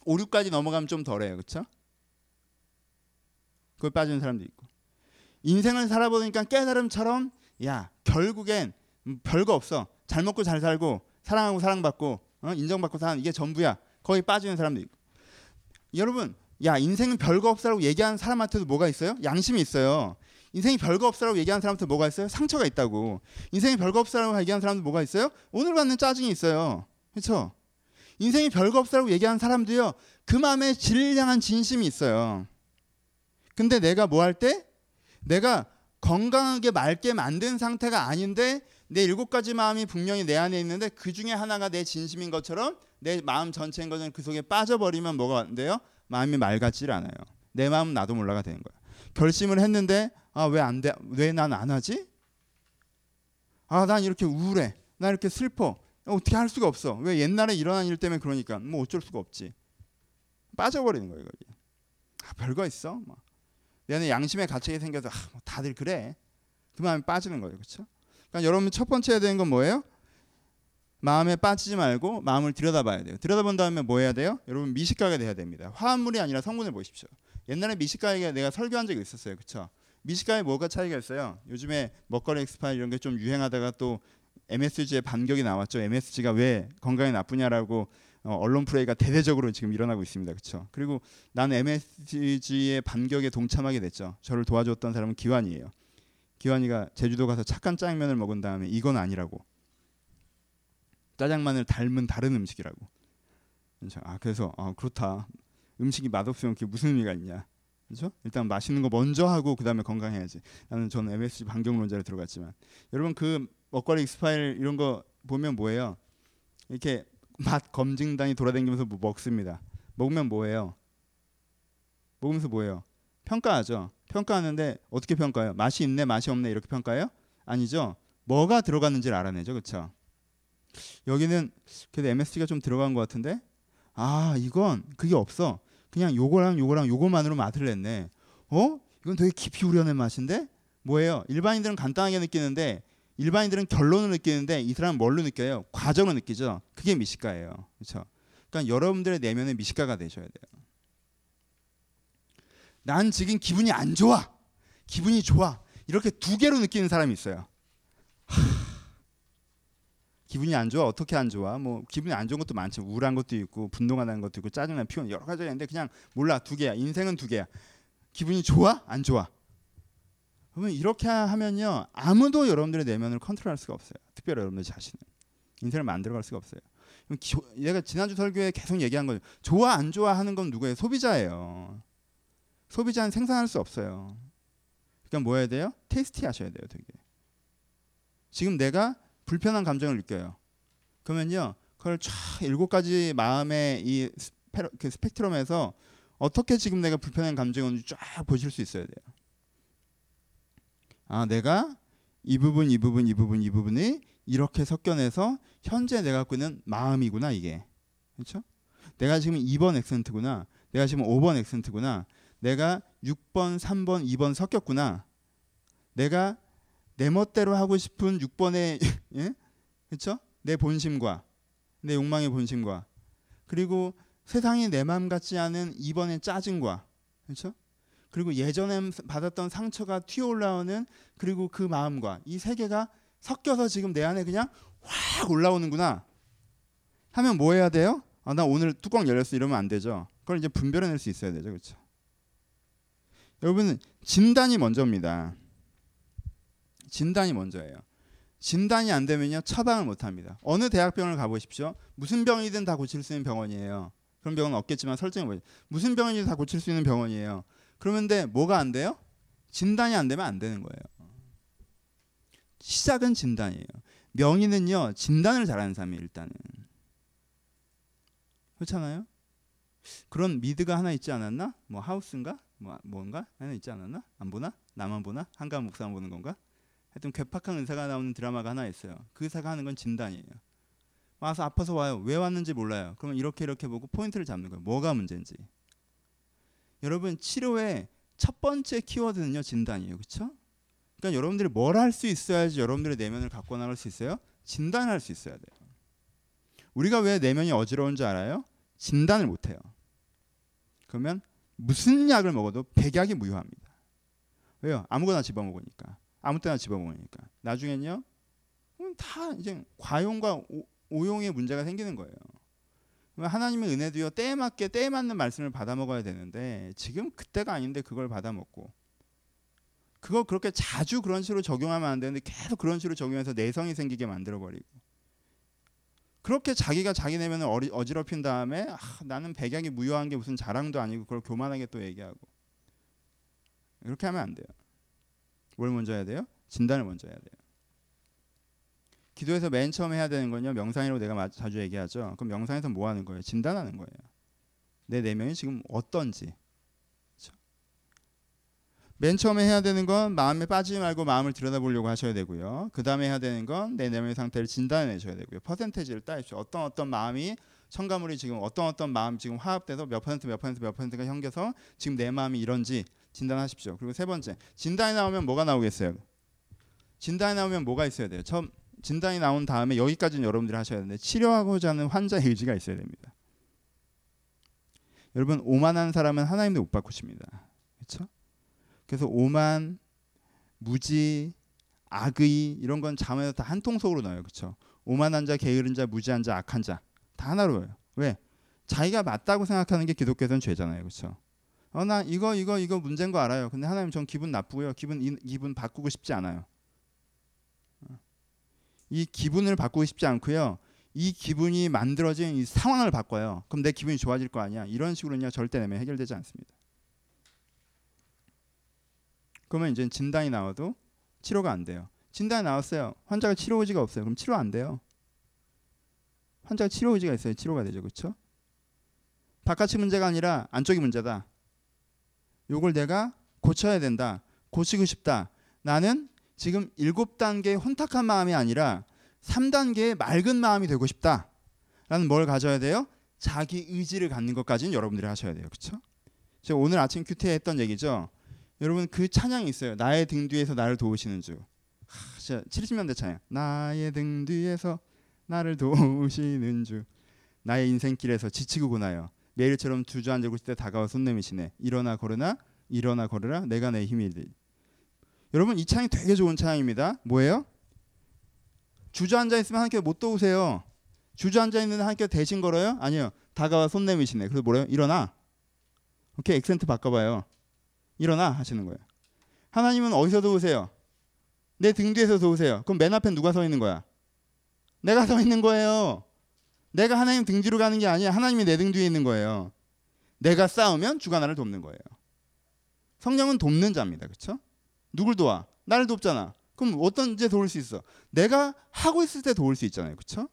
5, 6까지 넘어가면 좀 덜해요. 그렇죠? 그걸 빠지는 사람도 있고. 인생을 살아보니까 깨달음처럼 야, 결국엔 별거 없어. 잘 먹고 잘 살고 사랑하고 사랑받고 어? 인정받고 사는 이게 전부야. 거기 빠지는 사람도 있고. 여러분 야 인생은 별거 없어라고 얘기하는 사람한테도 뭐가 있어요? 양심이 있어요. 인생이 별거 없어라고 얘기하는 사람한테 뭐가 있어요? 상처가 있다고. 인생이 별거 없어라고 얘기하는 사람도 뭐가 있어요? 오늘 받는 짜증이 있어요. 그렇죠? 인생이 별거 없어라고 얘기하는 사람도요. 그 마음에 진리를 향한 진심이 있어요. 근데 내가 뭐 할 때? 내가 건강하게 맑게 만든 상태가 아닌데 내 일곱 가지 마음이 분명히 내 안에 있는데 그 중에 하나가 내 진심인 것처럼 내 마음 전체인 것은 그 속에 빠져버리면 뭐가 안 돼요? 마음이 맑아지질 않아요. 내 마음 나도 몰라가 되는 거야. 결심을 했는데 아 왜 안 돼? 왜 난 안 하지? 아 난 이렇게 우울해. 나 이렇게 슬퍼. 어떻게 할 수가 없어. 왜 옛날에 일어난 일 때문에 그러니까 뭐 어쩔 수가 없지. 빠져버리는 거예요 거기. 아 별거 있어. 뭐. 내 안에 양심의 가책이 생겨서 아, 뭐 다들 그래. 그 마음이 빠지는 거예요, 그렇죠? 그러니까 여러분 첫 번째 해야 되는 건 뭐예요? 마음에 빠지지 말고 마음을 들여다봐야 돼요. 들여다본 다음에 뭐 해야 돼요? 여러분 미식가가 돼야 됩니다. 화합물이 아니라 성분을 보십시오. 옛날에 미식가에 내가 설교한 적이 있었어요. 그렇죠? 미식가에 뭐가 차이가 있어요? 요즘에 먹거리 엑스파일 이런 게 좀 유행하다가 또 MSG의 반격이 나왔죠. MSG가 왜 건강에 나쁘냐라고 어, 언론 플레이가 대대적으로 지금 일어나고 있습니다. 그렇죠? 그리고 나는 MSG의 반격에 동참하게 됐죠. 저를 도와줬던 사람은 기환이에요. 기환이가 제주도 가서 착한 짜장면을 먹은 다음에 이건 아니라고 짜장면을 닮은 다른 음식이라고. 아 그래서 아 그렇다. 음식이 맛없으면 그게 무슨 의미가 있냐. 그렇죠? 일단 맛있는 거 먼저 하고 그다음에 건강해야지. 나는 저는 MSG 반경론자로 들어갔지만 여러분 그 먹거리 X파일 이런 거 보면 뭐예요? 이렇게 맛 검증단이 돌아다니면서 뭐 먹습니다. 먹으면 뭐예요? 먹으면서 뭐예요? 평가하죠. 평가하는데 어떻게 평가해요? 맛이 있네, 맛이 없네 이렇게 평가해요? 아니죠. 뭐가 들어갔는지를 알아내죠. 그렇죠? 여기는 그래도 MSG가 좀 들어간 것 같은데 아 이건 그게 없어. 그냥 요거랑 요거랑 요거만으로 맛을 냈네. 어? 이건 되게 깊이 우려낸 맛인데 뭐예요? 일반인들은 간단하게 느끼는데 일반인들은 결론을 느끼는데 이 사람은 뭘로 느껴요? 과정을 느끼죠. 그게 미식가예요. 그렇죠? 그러니까 여러분들의 내면의 미식가가 되셔야 돼요. 난 지금 기분이 안 좋아. 기분이 좋아. 이렇게 두 개로 느끼는 사람이 있어요. 하... 기분이 안 좋아 어떻게 안 좋아? 뭐 기분이 안 좋은 것도 많죠. 우울한 것도 있고 분노가 나는 것도 있고 짜증나 피곤 여러 가지가 있는데 그냥 몰라. 두 개야. 인생은 두 개야. 기분이 좋아? 안 좋아? 그러면 이렇게 하면요 아무도 여러분들의 내면을 컨트롤할 수가 없어요. 특별히 여러분들 자신을. 인생을 만들어갈 수가 없어요. 얘가 지난주 설교에 계속 얘기한 거죠. 좋아 안 좋아 하는 건 누구예요? 소비자예요. 소비자는 생산할 수 없어요. 그러니까 뭐 해야 돼요? 테스티 하셔야 돼요 되게. 지금 내가 불편한 감정을 느껴요. 그러면요, 그걸 쫙 일곱 가지 마음의 이 스페, 그 스펙트럼에서 어떻게 지금 내가 불편한 감정을 쫙 보실 수 있어야 돼요. 아, 내가 이 부분, 이 부분, 이 부분, 이 부분이 이렇게 섞여내서 현재 내가 갖고 있는 마음이구나 이게, 그렇죠? 내가 지금 2번 액센트구나, 내가 지금 5번 액센트구나, 내가 6번, 3번, 2번 섞였구나, 내가 내 멋대로 하고 싶은 6번의 예? 그렇죠? 내 본심과 내 욕망의 본심과 그리고 세상이 내 마음 같지 않은 2번의 짜증과 그렇죠? 그리고 예전에 받았던 상처가 튀어 올라오는 그리고 그 마음과 이 세 개가 섞여서 지금 내 안에 그냥 확 올라오는구나 하면 뭐 해야 돼요? 아, 나 오늘 뚜껑 열렸어 이러면 안 되죠. 그걸 이제 분별해낼 수 있어야 되죠, 그렇죠? 여러분 진단이 먼저입니다. 진단이 먼저예요. 진단이 안 되면요 처방을 못 합니다. 어느 대학병원을 가보십시오. 무슨 병이든 다 고칠 수 있는 병원이에요. 그런 병은 없겠지만 설정해 보죠. 무슨 병이든 다 고칠 수 있는 병원이에요. 그러면데 뭐가 안 돼요? 진단이 안 되면 안 되는 거예요. 시작은 진단이에요. 명의는요 진단을 잘하는 사람이 일단은 그렇잖아요. 그런 미드가 하나 있지 않았나? 뭐 하우스인가? 뭐 뭔가 하나 있지 않았나? 안 보나? 나만 보나? 한가 목사만 보는 건가? 하여튼 괴팍한 의사가 나오는 드라마가 하나 있어요. 그 의사가 하는 건 진단이에요. 와서 아파서 와요. 왜 왔는지 몰라요. 그러면 이렇게 이렇게 보고 포인트를 잡는 거예요. 뭐가 문제인지. 여러분 치료의 첫 번째 키워드는요 진단이에요. 그렇죠? 그러니까 여러분들이 뭘 할 수 있어야지 여러분들의 내면을 갖고 나갈 수 있어요? 진단할 수 있어야 돼요. 우리가 왜 내면이 어지러운 줄 알아요? 진단을 못 해요. 그러면 무슨 약을 먹어도 백약이 무효합니다. 왜요? 아무거나 집어먹으니까. 아무 때나 집어먹으니까 나중엔요 다 이제 과용과 오, 용의 문제가 생기는 거예요. 하나님의 은혜도요 때에 맞게 때에 맞는 말씀을 받아 먹어야 되는데 지금 그때가 아닌데 그걸 받아 먹고 그거 그렇게 자주 그런 식으로 적용하면 안 되는데 계속 그런 식으로 적용해서 내성이 생기게 만들어 버리고 그렇게 자기가 자기 내면을 어지럽힌 다음에 아, 나는 백약이 무효한 게 무슨 자랑도 아니고 그걸 교만하게 또 얘기하고 이렇게 하면 안 돼요. 뭘 먼저 해야 돼요? 진단을 먼저 해야 돼요. 기도에서 맨 처음 해야 되는 건요 명상이라고 내가 자주 얘기하죠. 그럼 명상에서 뭐 하는 거예요? 진단하는 거예요. 내 내면이 지금 어떤지. 그렇죠? 맨 처음에 해야 되는 건 마음에 빠지지 말고 마음을 들여다보려고 하셔야 되고요. 그 다음에 해야 되는 건 내 내면의 상태를 진단해내셔야 되고요. 퍼센테이지를 따십시오. 어떤 어떤 마음이 첨가물이 지금 어떤 어떤 마음 지금 화합돼서 몇 퍼센트 몇 퍼센트 몇 퍼센트가 현겨서 지금 내 마음이 이런지 진단하십시오. 그리고 세 번째, 진단이 나오면 뭐가 나오겠어요? 진단이 나오면 뭐가 있어야 돼요? 처음 진단이 나온 다음에 여기까지는 여러분들이 하셔야 되는데 치료하고자 하는 환자의 의지가 있어야 됩니다. 여러분 오만한 사람은 하나님도 못 바꾸십니다. 그렇죠? 그래서 오만, 무지, 악의 이런 건 잠에서 다 한 통속으로 넣어요. 그렇죠? 오만한 자, 게으른 자, 무지한 자, 악한 자 다 하나로 해요. 왜? 자기가 맞다고 생각하는 게 기독교에서는 죄잖아요. 그렇죠? 어, 나 이거 이거 이거 문제인 거 알아요. 근데 하나님 전 기분 나쁘고요. 기분 이, 기분 바꾸고 싶지 않아요. 어. 이 기분을 바꾸고 싶지 않고요. 이 기분이 만들어진 이 상황을 바꿔요. 그럼 내 기분이 좋아질 거 아니야. 이런 식으로는요 절대 내면 해결되지 않습니다. 그러면 이제 진단이 나와도 치료가 안 돼요. 진단이 나왔어요. 환자가 치료 의지가 없어요. 그럼 치료 안 돼요. 환자가 치료 의지가 있어요. 치료가 되죠. 그렇죠? 바깥이 문제가 아니라 안쪽이 문제다. 요걸 내가 고쳐야 된다. 고치고 싶다. 나는 지금 일곱 단계의 혼탁한 마음이 아니라 3단계의 맑은 마음이 되고 싶다 라는 뭘 가져야 돼요? 자기 의지를 갖는 것까지는 여러분들이 하셔야 돼요. 그렇죠? 제가 오늘 아침 큐티에 했던 얘기죠. 여러분 그 찬양이 있어요. 나의 등 뒤에서 나를 도우시는 주. 하, 진짜 70년대 찬양. 나의 등 뒤에서 나를 도우시는 주. 나의 인생길에서 지치고 고나요. 매일처럼 주저앉고 있을 때 다가와 손 내미시네. 일어나 걸으나 일어나 걸으라 내가 내 힘이 되. 여러분 이 찬양이 되게 좋은 찬양입니다. 뭐예요? 주저앉아 있으면 하나님께 못 도우세요. 주저앉아 있는 하나님께 대신 걸어요? 아니요. 다가와 손 내미시네. 그래서 뭐래요? 일어나. 오케이 액센트 바꿔봐요. 일어나 하시는 거예요. 하나님은 어디서 도우세요? 내 등 뒤에서 도우세요. 그럼 맨 앞에 누가 서 있는 거야? 내가 서 있는 거예요. 내가 하나님 등 뒤로 가는 게 아니야. 하나님이 내 등 뒤에 있는 거예요. 내가 싸우면 주가 나를 돕는 거예요. 성령은 돕는 자입니다. 그렇죠? 누굴 도와? 나를 돕잖아. 그럼 어떤 제 도울 수 있어? 내가 하고 있을 때 도울 수 있잖아요. 그렇죠?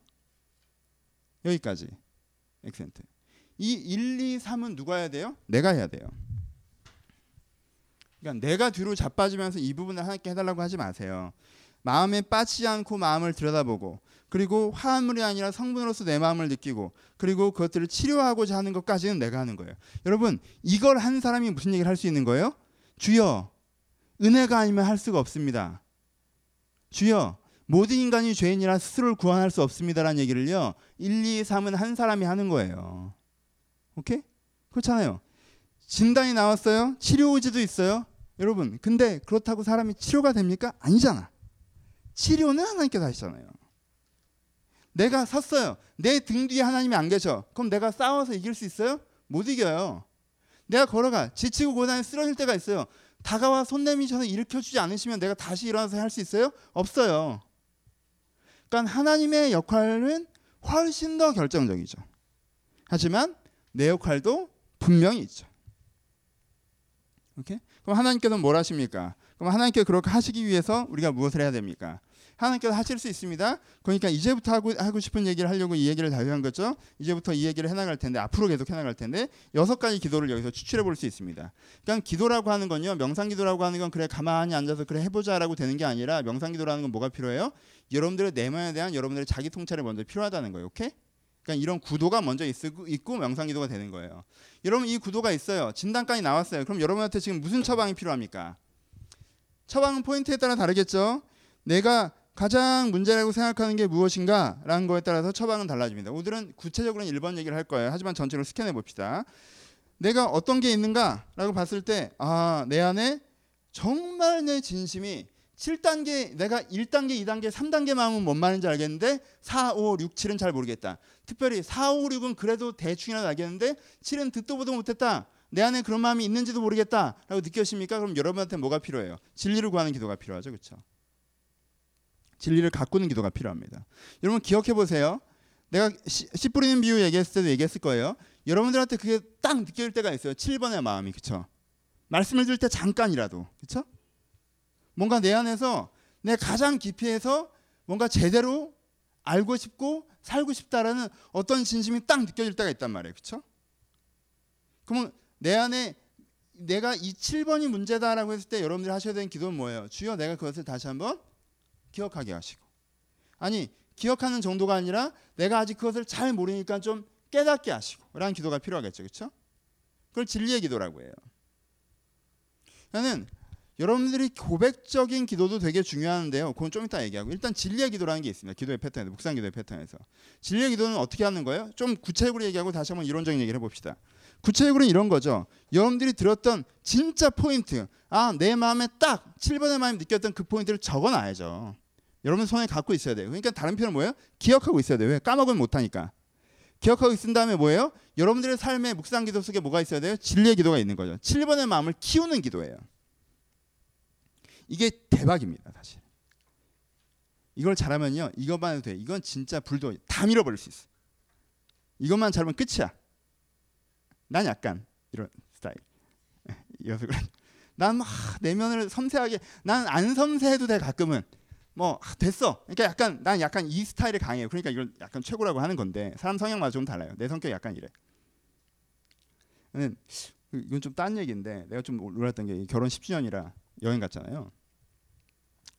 여기까지. 액센트. 이 1, 2, 3은 누가 해야 돼요? 내가 해야 돼요. 그러니까 내가 뒤로 자빠지면서 이 부분을 하나님께 해달라고 하지 마세요. 마음에 빠지지 않고 마음을 들여다보고 그리고 화합물이 아니라 성분으로서 내 마음을 느끼고 그리고 그것들을 치료하고자 하는 것까지는 내가 하는 거예요. 여러분 이걸 한 사람이 무슨 얘기를 할 수 있는 거예요? 주여 은혜가 아니면 할 수가 없습니다. 주여 모든 인간이 죄인이라 스스로를 구원할 수 없습니다라는 얘기를요. 1, 2, 3은 한 사람이 하는 거예요. 오케이? 그렇잖아요. 진단이 나왔어요. 치료 의지도 있어요. 여러분, 근데 그렇다고 사람이 치료가 됩니까? 아니잖아. 치료는 하나님께서 하시잖아요. 내가 섰어요. 내 등 뒤에 하나님이 안 계셔. 그럼 내가 싸워서 이길 수 있어요? 못 이겨요. 내가 걸어가 지치고 고단에 쓰러질 때가 있어요. 다가와 손 내미셔서 일으켜주지 않으시면 내가 다시 일어나서 할 수 있어요? 없어요. 그러니까 하나님의 역할은 훨씬 더 결정적이죠. 하지만 내 역할도 분명히 있죠. 오케이? 그럼 하나님께서는 뭘 하십니까? 그럼 하나님께 그렇게 하시기 위해서 우리가 무엇을 해야 됩니까? 하나님께서 하실 수 있습니다. 그러니까 이제부터 하고, 하고 싶은 얘기를 하려고 이 얘기를 다한 거죠. 이제부터 이 얘기를 해나갈 텐데 앞으로 계속 해나갈 텐데 여섯 가지 기도를 여기서 추출해 볼 수 있습니다. 그러니까 기도라고 하는 건요. 명상 기도라고 하는 건 그래 가만히 앉아서 그래 해보자라고 되는 게 아니라 명상 기도라는 건 뭐가 필요해요? 여러분들의 내면에 대한 여러분들의 자기 통찰이 먼저 필요하다는 거예요. 오케이? 그러니까 이런 구도가 먼저 있고 명상 기도가 되는 거예요. 여러분 이 구도가 있어요. 진단까지 나왔어요. 그럼 여러분한테 지금 무슨 처방이 필요합니까? 처방은 포인트에 따라 다르겠죠. 내가 가장 문제라고 생각하는 게 무엇인가 라는 거에 따라서 처방은 달라집니다. 오늘은 구체적으로는 1번 얘기를 할 거예요. 하지만 전체로 스캔해 봅시다. 내가 어떤 게 있는가 라고 봤을 때 아, 내 안에 정말 내 진심이 7단계 내가 1단계, 2단계, 3단계 마음은 뭔 말인지 알겠는데 4, 5, 6, 7은 잘 모르겠다. 특별히 4, 5, 6은 그래도 대충이나 알겠는데 7은 듣도 보도 못했다. 내 안에 그런 마음이 있는지도 모르겠다라고 느껴십니까? 그럼 여러분한테 뭐가 필요해요? 진리를 구하는 기도가 필요하죠. 그렇죠? 진리를 가꾸는 기도가 필요합니다. 여러분 기억해 보세요. 내가 씨, 씨, 뿌리는 비유 얘기했을 때도 얘기했을 거예요. 여러분들한테 그게 딱 느껴질 때가 있어요. 7번의 마음이 그렇죠? 말씀을 들을 때 잠깐이라도 그렇죠? 뭔가 내 안에서 내 가장 깊이에서 뭔가 제대로 알고 싶고 살고 싶다라는 어떤 진심이 딱 느껴질 때가 있단 말이에요. 그렇죠? 그러면 내 안에 내가 이 7번이 문제다라고 했을 때 여러분들이 하셔야 되는 기도는 뭐예요? 주여 내가 그것을 다시 한번 기억하게 하시고 아니 기억하는 정도가 아니라 내가 아직 그것을 잘 모르니까 좀 깨닫게 하시고 라는 기도가 필요하겠죠. 그렇죠? 그걸 진리의 기도라고 해요. 저는 여러분들이 고백적인 기도도 되게 중요한데요. 그건 좀 이따 얘기하고 일단 진리의 기도라는 게 있습니다. 기도의 패턴에서 묵상 기도의 패턴에서 진리의 기도는 어떻게 하는 거예요? 좀 구체적으로 얘기하고 다시 한번 이론적인 얘기를 해봅시다. 구체적으로는 이런 거죠. 여러분들이 들었던 진짜 포인트, 아 내 마음에 딱 7번의 마음이 느꼈던 그 포인트를 적어 놔야죠. 여러분 손에 갖고 있어야 돼요. 그러니까 다른 표현은 뭐예요? 기억하고 있어야 돼요. 왜? 까먹으면 못하니까. 기억하고 있은 다음에 뭐예요? 여러분들의 삶의 묵상 기도 속에 뭐가 있어야 돼요? 진리의 기도가 있는 거죠. 7번의 마음을 키우는 기도예요. 이게 대박입니다, 사실. 이걸 잘하면요, 이것만 해도 돼. 이건 진짜 불도 다 밀어버릴 수 있어. 이것만 잘하면 끝이야. 난 약간 이런 스타일. 이어서 그래. 난막 내면을 섬세하게, 난 안 섬세해도 돼 가끔은. 뭐 됐어. 그러니까 약간 난 약간 이 스타일에 강해요. 그러니까 이걸 약간 최고라고 하는 건데 사람 성향마다 좀 달라요. 내 성격 약간 이래. 이건 좀 딴 얘기인데 내가 좀 놀랐던 게 결혼 10주년이라 여행 갔잖아요.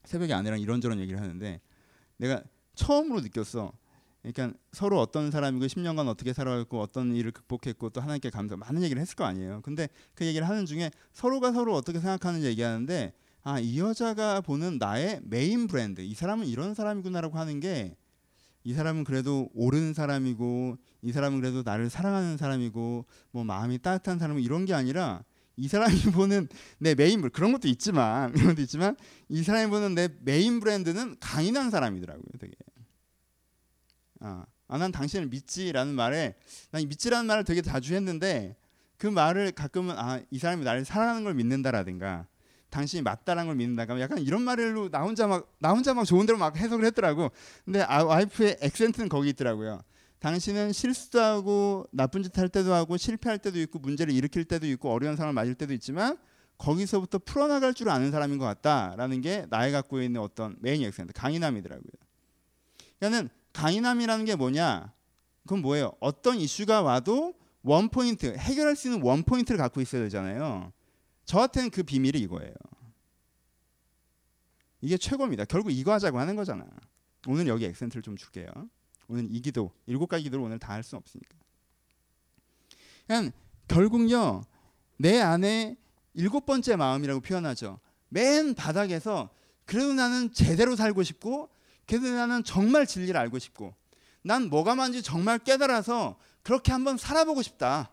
새벽에 아내랑 이런저런 얘기를 하는데 내가 처음으로 느꼈어. 그러니까 서로 어떤 사람이고 10년간 어떻게 살아왔고 어떤 일을 극복했고 또 하나님께 감사 많은 얘기를 했을 거 아니에요. 근데 그 얘기를 하는 중에 서로가 서로 어떻게 생각하는지 얘기하는데 아 이 여자가 보는 나의 메인 브랜드 이 사람은 이런 사람이구나라고 하는 게 이 사람은 그래도 옳은 사람이고 이 사람은 그래도 나를 사랑하는 사람이고 뭐 마음이 따뜻한 사람이 이런 게 아니라 이 사람이 보는 내 메인 브랜드 그런 것도 있지만 그런 것도 있지만 이 사람이 보는 내 메인 브랜드는 강인한 사람이더라고요 되게 아, 아, 난 당신을 믿지라는 말에 난 믿지라는 말을 되게 자주 했는데 그 말을 가끔은 아, 이 사람이 나를 사랑하는 걸 믿는다라든가 당신이 맞다라는 걸 믿는다가 약간 이런 말로 나 혼자 막 나 혼자 막 좋은 대로 막 해석을 했더라고. 근데 아, 와이프의 accent는 거기 있더라고요. 당신은 실수도 하고 나쁜 짓 할 때도 하고 실패할 때도 있고 문제를 일으킬 때도 있고 어려운 상황을 맞을 때도 있지만 거기서부터 풀어나갈 줄 아는 사람인 것 같다라는 게 나에 갖고 있는 어떤 main accent 강인함이더라고요. 그러니까는 강인함이라는 게 뭐냐? 그건 뭐예요? 어떤 이슈가 와도 one point 해결할 수 있는 one point를 갖고 있어야 되잖아요. 저한테는 그 비밀이 이거예요. 이게 최고입니다. 결국 이거 하자고 하는 거잖아. 오늘 여기 액센트를 좀 줄게요. 오늘 이 기도 일곱 가지 기도를 오늘 다 할 수 없으니까. 그냥 결국요 내 안에 일곱 번째 마음이라고 표현하죠. 맨 바닥에서 그래도 나는 제대로 살고 싶고 그래도 나는 정말 진리를 알고 싶고 난 뭐가 뭔지 정말 깨달아서 그렇게 한번 살아보고 싶다.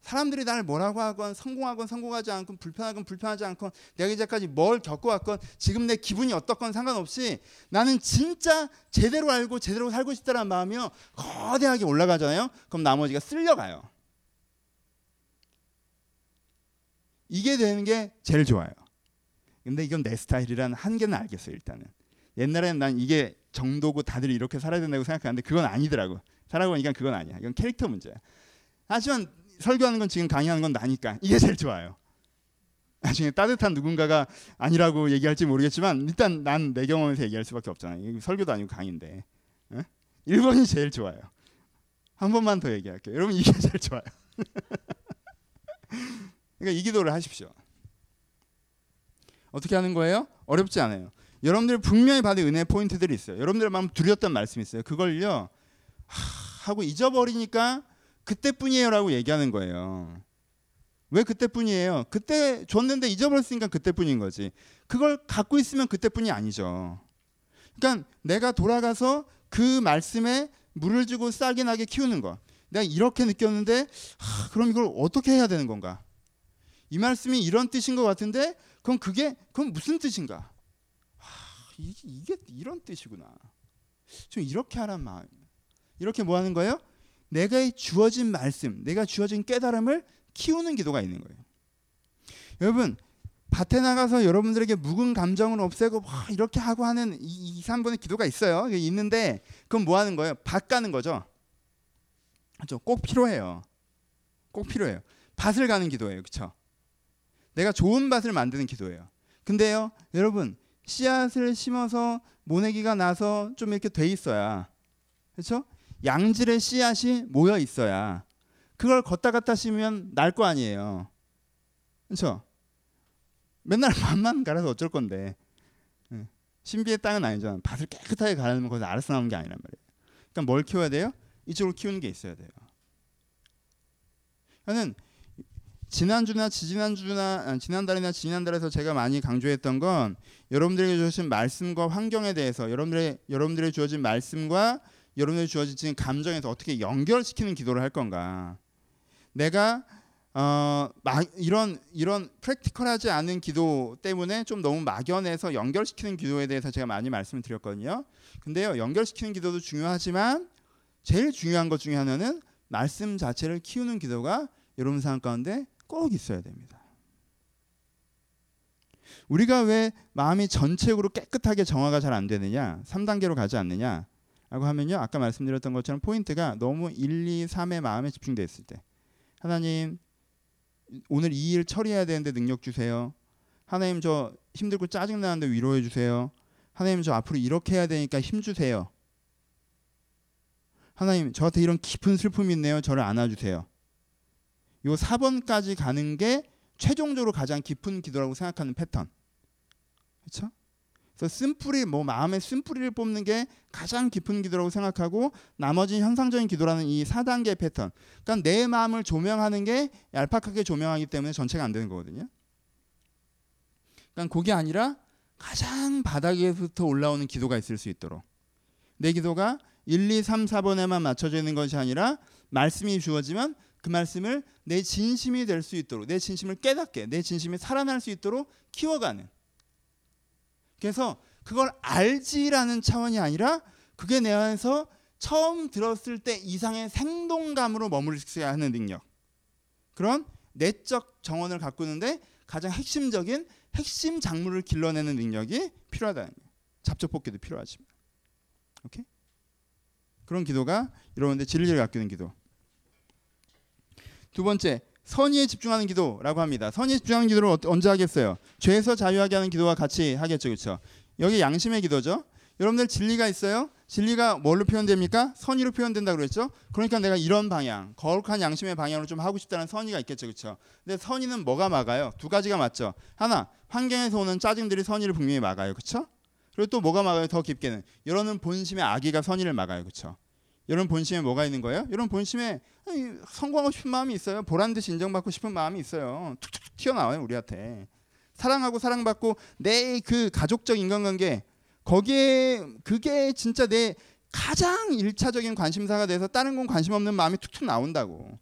사람들이 나를 뭐라고 하건 성공하건 성공하지 않건 불편하건 불편하지 않건 내가 이제까지 뭘 겪어왔건 지금 내 기분이 어떻건 상관없이 나는 진짜 제대로 알고 제대로 살고 싶다는 마음이요 거대하게 올라가잖아요. 그럼 나머지가 쓸려가요. 이게 되는 게 제일 좋아요. 근데 이건 내 스타일이라는 한계는 알겠어요 일단은. 옛날에는 난 이게 정도고 다들 이렇게 살아야 된다고 생각하는데 그건 아니더라고. 살아보니까 그건 아니야. 이건 캐릭터 문제야. 하지만 설교하는 건 지금 강의하는 건 나니까 이게 제일 좋아요. 나중에 따뜻한 누군가가 아니라고 얘기할지 모르겠지만 일단 난 내 경험에서 얘기할 수밖에 없잖아요. 설교도 아니고 강의인데. 어? 1번이 제일 좋아요. 한 번만 더 얘기할게요. 여러분 이게 제일 좋아요. 그러니까 이 기도를 하십시오. 어떻게 하는 거예요? 어렵지 않아요. 여러분들 분명히 받은 은혜 포인트들이 있어요. 여러분들 마음 드렸던 말씀이 있어요. 그걸요 하, 하고 잊어버리니까 그때뿐이에요라고 얘기하는 거예요. 왜 그때뿐이에요? 그때 줬는데 잊어버렸으니까 그때뿐인 거지. 그걸 갖고 있으면 그때뿐이 아니죠. 그러니까 내가 돌아가서 그 말씀에 물을 주고 싹이 나게 키우는 거. 내가 이렇게 느꼈는데 하, 그럼 이걸 어떻게 해야 되는 건가? 이 말씀이 이런 뜻인 것 같은데 그럼 그게 그건 무슨 뜻인가? 이게, 이런 뜻이구나. 좀 이렇게 하란 마음. 이렇게 뭐 하는 거예요? 내가 주어진 말씀, 내가 주어진 깨달음을 키우는 기도가 있는 거예요. 여러분 밭에 나가서 여러분들에게 묵은 감정을 없애고 와, 이렇게 하고 하는 이, 이 3번의 기도가 있어요. 있는데 그건 뭐 하는 거예요? 밭 가는 거죠. 그렇죠? 꼭 필요해요. 꼭 필요해요. 밭을 가는 기도예요. 그렇죠? 내가 좋은 밭을 만드는 기도예요. 근데요, 여러분 씨앗을 심어서 모내기가 나서 좀 이렇게 돼 있어야 그렇죠? 양질의 씨앗이 모여 있어야 그걸 걷다 갔다 심으면 날 거 아니에요. 그렇죠? 맨날 밭만 갈아서 어쩔 건데 예. 신비의 땅은 아니잖아. 밭을 깨끗하게 갈아놓으면 거기서 알아서 나오는 게 아니란 말이에요. 그러니까 뭘 키워야 돼요? 이쪽으로 키우는 게 있어야 돼요. 저는 지난주나 지지난주나 아, 지난달이나 지난달에서 제가 많이 강조했던 건 여러분들에게 주어진 말씀과 환경에 대해서 여러분들의 여러분들의 주어진 말씀과 여러분들이 주어진 감정에서 어떻게 연결시키는 기도를 할 건가? 내가 어, 막 이런 이런 프랙티컬하지 않은 기도 때문에 좀 너무 막연해서 연결시키는 기도에 대해서 제가 많이 말씀을 드렸거든요. 근데요, 연결시키는 기도도 중요하지만 제일 중요한 것 중에 하나는 말씀 자체를 키우는 기도가 여러분 삶 가운데 꼭 있어야 됩니다. 우리가 왜 마음이 전체적으로 깨끗하게 정화가 잘 안 되느냐? 3단계로 가지 않느냐? 라고 하면요. 아까 말씀드렸던 것처럼 포인트가 너무 1, 2, 3의 마음에 집중되어 있을 때. 하나님 오늘 이 일 처리해야 되는데 능력 주세요. 하나님 저 힘들고 짜증 나는데 위로해 주세요. 하나님 저 앞으로 이렇게 해야 되니까 힘 주세요. 하나님 저한테 이런 깊은 슬픔이 있네요. 저를 안아 주세요. 요 4번까지 가는 게 최종적으로 가장 깊은 기도라고 생각하는 패턴. 그렇죠? 그래서 쓴뿌리 뭐 마음의 쓴뿌리를 뽑는 게 가장 깊은 기도라고 생각하고 나머지 현상적인 기도라는 이 4단계 패턴. 그러니까 내 마음을 조명하는 게 얄팍하게 조명하기 때문에 전체가 안 되는 거거든요. 그러니까 그게 아니라 가장 바닥에부터 올라오는 기도가 있을 수 있도록 내 기도가 1, 2, 3, 4번에만 맞춰져 있는 것이 아니라 말씀이 주어지면 그 말씀을 내 진심이 될 수 있도록 내 진심을 깨닫게 내 진심이 살아날 수 있도록 키워가는 그래서 그걸 알지라는 차원이 아니라 그게 내 안에서 처음 들었을 때 이상의 생동감으로 머무르게 하는 능력 그런 내적 정원을 있는데 가장 핵심적인 핵심 작물을 길러내는 능력이 필요하다는 거예요. 잡초뽑기도 필요하지만 오케이? 그런 기도가 여러분들 진리를 있는 기도 두 번째 선의에 집중하는 기도라고 합니다. 선의에 집중하는 기도를 언제 하겠어요? 죄에서 자유하게 하는 기도와 같이 하겠죠, 그렇죠? 여기 양심의 기도죠. 여러분들 진리가 있어요? 진리가 뭘로 표현됩니까? 선의로 표현된다 그랬죠. 그러니까 내가 이런 방향, 거룩한 양심의 방향으로 좀 하고 싶다는 선의가 있겠죠, 그렇죠? 근데 선의는 뭐가 막아요? 두 가지가 맞죠. 하나, 환경에서 오는 짜증들이 선의를 분명히 막아요, 그렇죠? 그리고 또 뭐가 막아요? 더 깊게는 여러분 본심의 악의가 선의를 막아요, 그렇죠? 여러분 본심에 뭐가 있는 거예요? 여러분 본심에 성공하고 싶은 마음이 있어요. 보란 듯이 인정받고 싶은 마음이 있어요. 툭툭 튀어나와요 우리한테. 사랑하고 사랑받고 내 그 가족적 인간관계 거기에 그게 진짜 내 가장 일차적인 관심사가 돼서 다른 건 관심 없는 마음이 툭툭 나온다고.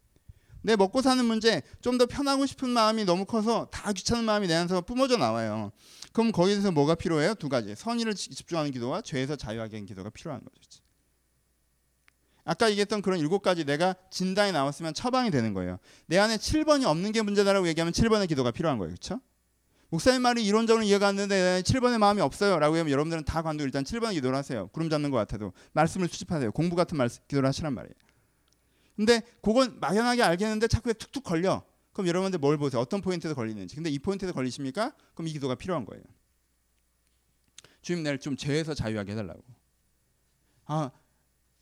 내 먹고 사는 문제 좀 더 편하고 싶은 마음이 너무 커서 다 귀찮은 마음이 내 안에서 뿜어져 나와요. 그럼 거기에서 뭐가 필요해요? 두 가지. 선의를 집중하는 기도와 죄에서 자유하게 하는 기도가 필요한 거죠. 아까 얘기했던 그런 일곱 가지 내가 진단이 나왔으면 처방이 되는 거예요. 내 안에 7번이 없는 게 문제다라고 얘기하면 7번의 기도가 필요한 거예요. 그렇죠? 목사님 말이 이론적으로 이해가 안 되는데 7번의 마음이 없어요 라고 하면 여러분들은 다 관두 일단 7번의 기도를 하세요. 구름 잡는 것 같아도 말씀을 수집하세요. 공부 같은 말씀 기도를 하시란 말이에요. 근데 그건 막연하게 알겠는데 자꾸 툭툭 걸려. 그럼 여러분들 뭘 보세요? 어떤 포인트에서 걸리는지. 근데 이 포인트에서 걸리십니까? 그럼 이 기도가 필요한 거예요. 주님 나를 좀 죄에서 자유하게 해달라고. 아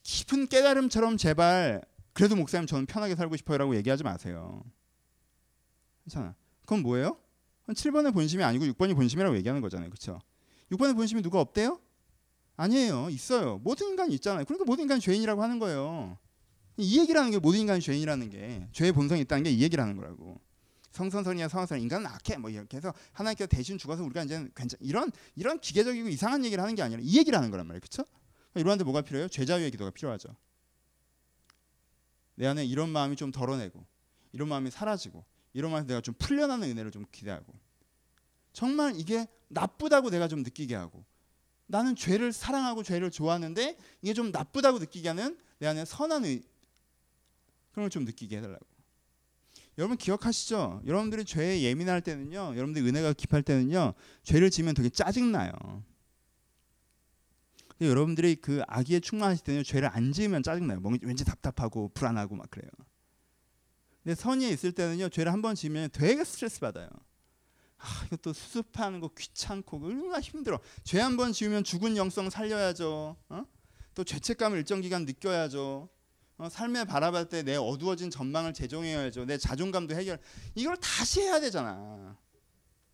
깊은 깨달음처럼 제발 그래도 목사님 저는 편하게 살고 싶어요라고 얘기하지 마세요. 괜찮아. 그건 뭐예요? 7번의 본심이 아니고 6번이 본심이라고 얘기하는 거잖아요. 그렇죠? 6번의 본심이 누가 없대요? 아니에요. 있어요. 모든 인간이 있잖아요. 그러니까 모든 인간이 죄인이라고 하는 거예요. 이 얘기를 하는 게 모든 인간이 죄인이라는 게 죄의 본성이 있다는 게 이 얘기를 하는 거라고. 성선선이야 성선선 인간은 악해 뭐 이렇게 해서 하나님께서 대신 죽어서 우리가 이제 괜찮 이런 이런 기계적이고 이상한 얘기를 하는 게 아니라 이 얘기를 하는 거란 말이에요. 그렇죠? 이러한테 뭐가 필요해요? 죄자유의 기도가 필요하죠. 내 안에 이런 마음이 좀 덜어내고 이런 마음이 사라지고 이런 마음에서 내가 좀 풀려나는 은혜를 좀 기대하고 정말 이게 나쁘다고 내가 좀 느끼게 하고 나는 죄를 사랑하고 죄를 좋아하는데 이게 좀 나쁘다고 느끼게 하는 내 안에 선한 의 그런 걸 좀 느끼게 해달라고. 여러분 기억하시죠? 여러분들이 죄에 예민할 때는요, 여러분들 은혜가 깊할 때는요, 죄를 지면 되게 짜증 나요. 여러분들이 그 악의에 충만하실 때는 죄를 안 지으면 짜증나요. 왠지 답답하고 불안하고 막 그래요. 근데 선의에 있을 때는요, 죄를 한 번 지으면 되게 스트레스 받아요. 아, 이것도 수습하는 거 귀찮고 얼마나 힘들어. 죄 한 번 지으면 죽은 영성 살려야죠. 어? 또 죄책감을 일정 기간 느껴야죠. 어, 삶에 바라볼 때 내 어두워진 전망을 재정해야죠. 내 자존감도 해결. 이걸 다시 해야 되잖아.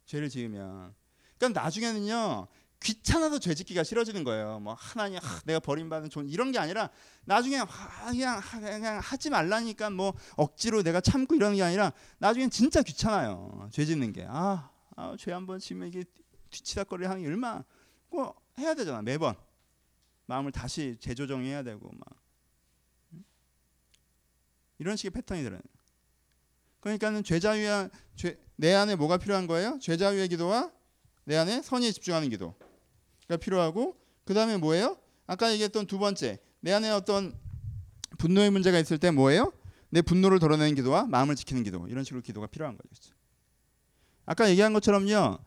죄를 지으면. 그러니까 나중에는요. 귀찮아서 죄짓기가 싫어지는 거예요. 뭐 하나님 하, 내가 버림받은 존 이런 게 아니라 나중에 하, 그냥 그냥 하지 말라니까 뭐 억지로 내가 참고 이러는 게 아니라 나중엔 진짜 귀찮아요. 죄 짓는 게. 아, 아 죄 한번 지면 이게 뒤치다거리 하는 게 얼마 뭐 해야 되잖아. 매번. 마음을 다시 재조정해야 되고 막. 이런 식의 패턴이 들어요. 그러니까는 죄자유야 죄, 내 안에 뭐가 필요한 거예요? 죄자유의 기도와 내 안에 선의에 집중하는 기도. 가 필요하고 그 다음에 뭐예요? 아까 얘기했던 두 번째 내 안에 어떤 분노의 문제가 있을 때 뭐예요? 내 분노를 덜어내는 기도와 마음을 지키는 기도 이런 식으로 기도가 필요한 거죠. 아까 얘기한 것처럼요.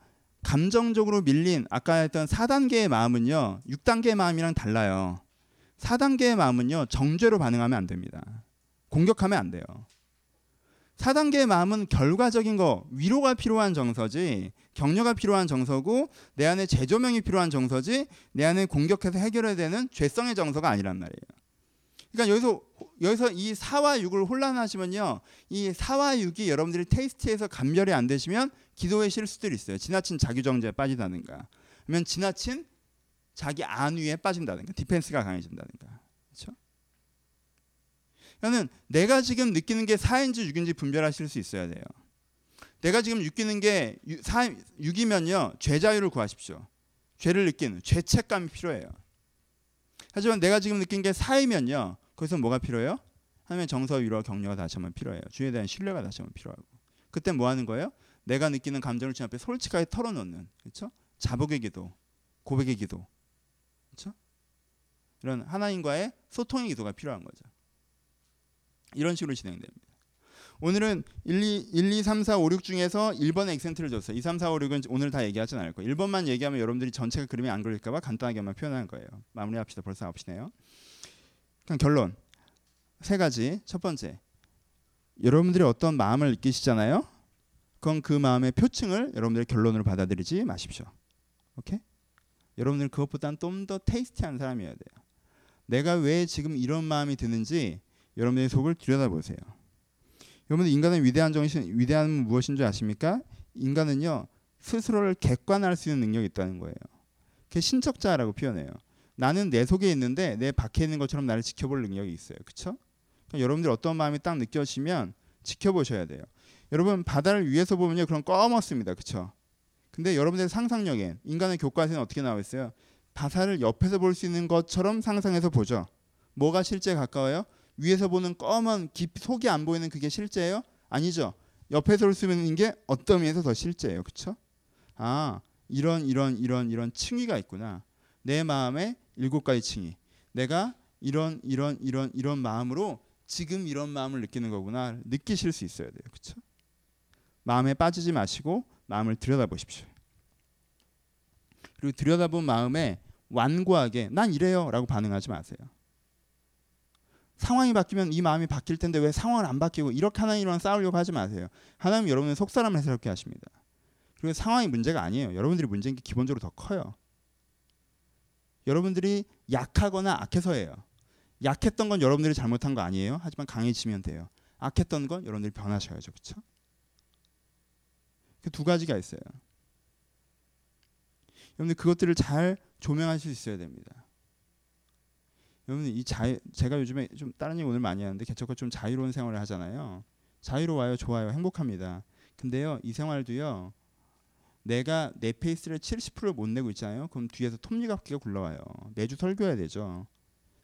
감정적으로 밀린 아까 했던 4단계의 마음은요. 6단계의 마음이랑 달라요. 4단계의 마음은요. 정죄로 반응하면 안 됩니다. 공격하면 안 돼요. 4단계의 마음은 결과적인 거, 위로가 필요한 정서지, 격려가 필요한 정서고, 내 안에 재조명이 필요한 정서지, 내 안에 공격해서 해결해야 되는 죄성의 정서가 아니란 말이에요. 그러니까 여기서 여기서 이 4와 6을 혼란하시면요. 이 4와 6이 여러분들이 테이스트에서 감별이 안 되시면 기도의 실수들이 있어요. 지나친 자기정죄에 빠지다든가. 아니면 지나친 자기 안위에 빠진다든가 디펜스가 강해진다든가 그렇죠? 그러니까 내가 지금 느끼는 게 4인지 6인지 분별하실 수 있어야 돼요. 내가 지금 느끼는 게 6이면요 죄 자유를 구하십시오. 죄를 느끼는 죄책감이 필요해요. 하지만 내가 지금 느낀 게 4이면요 거기서 뭐가 필요해요? 하나님의 정서 위로 격려가 다시 한번 필요해요. 주에 대한 신뢰가 다시 한번 필요하고 그때 뭐 하는 거예요? 내가 느끼는 감정을 주님 앞에 솔직하게 털어놓는 그렇죠? 자복의 기도, 고백의 기도, 그렇죠? 이런 하나님과의 소통의 기도가 필요한 거죠. 이런 식으로 진행됩니다. 오늘은 1, 2, 1, 2, 3, 4, 5, 6 중에서 1번의 액센트를 줬어요. 2, 3, 4, 5, 6은 오늘 다 얘기하진 않을 거예요. 1번만 얘기하면 여러분들이 전체가 그림이 안 그릴까 봐 간단하게만 표현한 거예요. 마무리합시다. 벌써 9시네요. 그럼 결론. 세 가지. 첫 번째. 여러분들이 어떤 마음을 느끼시잖아요. 그건 그 마음의 표층을 여러분들의 결론으로 받아들이지 마십시오. 오케이? 여러분들 그것보다는 좀 더 테이스티한 사람이어야 돼요. 내가 왜 지금 이런 마음이 드는지 여러분의 속을 들여다보세요. 여러분들 인간의 위대한 정신, 위대한 무엇인 줄 아십니까? 인간은요 스스로를 객관할 수 있는 능력이 있다는 거예요. 그게 신적자라고 표현해요. 나는 내 속에 있는데 내 밖에 있는 것처럼 나를 지켜볼 능력이 있어요. 그렇죠? 여러분들 어떤 마음이 딱 느껴지면 지켜보셔야 돼요. 여러분 바다를 위에서 보면요 그럼 검었습니다. 그렇죠? 근데 여러분들의 상상력에 인간의 교과서에는 어떻게 나와 있어요? 바다를 옆에서 볼 수 있는 것처럼 상상해서 보죠. 뭐가 실제 가까워요? 위에서 보는 검은 깊 속이 안 보이는 그게 실제예요? 아니죠. 옆에서 있는 게 어떤 면에서 더 실제예요. 그렇죠? 아, 이런 이런 이런 이런 층위가 있구나. 내 마음에 일곱 가지 층위. 내가 이런 이런 이런 이런 마음으로 지금 이런 마음을 느끼는 거구나. 느끼실 수 있어야 돼요. 그렇죠? 마음에 빠지지 마시고 마음을 들여다보십시오. 그리고 들여다본 마음에 완고하게 난 이래요라고 반응하지 마세요. 상황이 바뀌면 이 마음이 바뀔 텐데 왜 상황을 안 바뀌고 이렇게 하나님이랑 싸우려고 하지 마세요. 하나님 여러분의 속사람을 그렇게 하십니다. 그리고 상황이 문제가 아니에요. 여러분들이 문제인 게 기본적으로 더 커요. 여러분들이 약하거나 악해서예요. 약했던 건 여러분들이 잘못한 거 아니에요. 하지만 강해지면 돼요. 악했던 건 여러분들이 변하셔야죠. 그렇죠? 그 두 가지가 있어요. 여러분들 그것들을 잘 조명하실 수 있어야 됩니다. 여러분 이 자유 제가 요즘에 좀 다른 일 오늘 많이 하는데 개척과 좀 자유로운 생활을 하잖아요. 자유로워요, 좋아요, 행복합니다. 근데요 이 생활도요 내가 내 페이스를 70%를 못 내고 있잖아요. 그럼 뒤에서 톱니바퀴가 굴러와요. 매주 설교해야 되죠.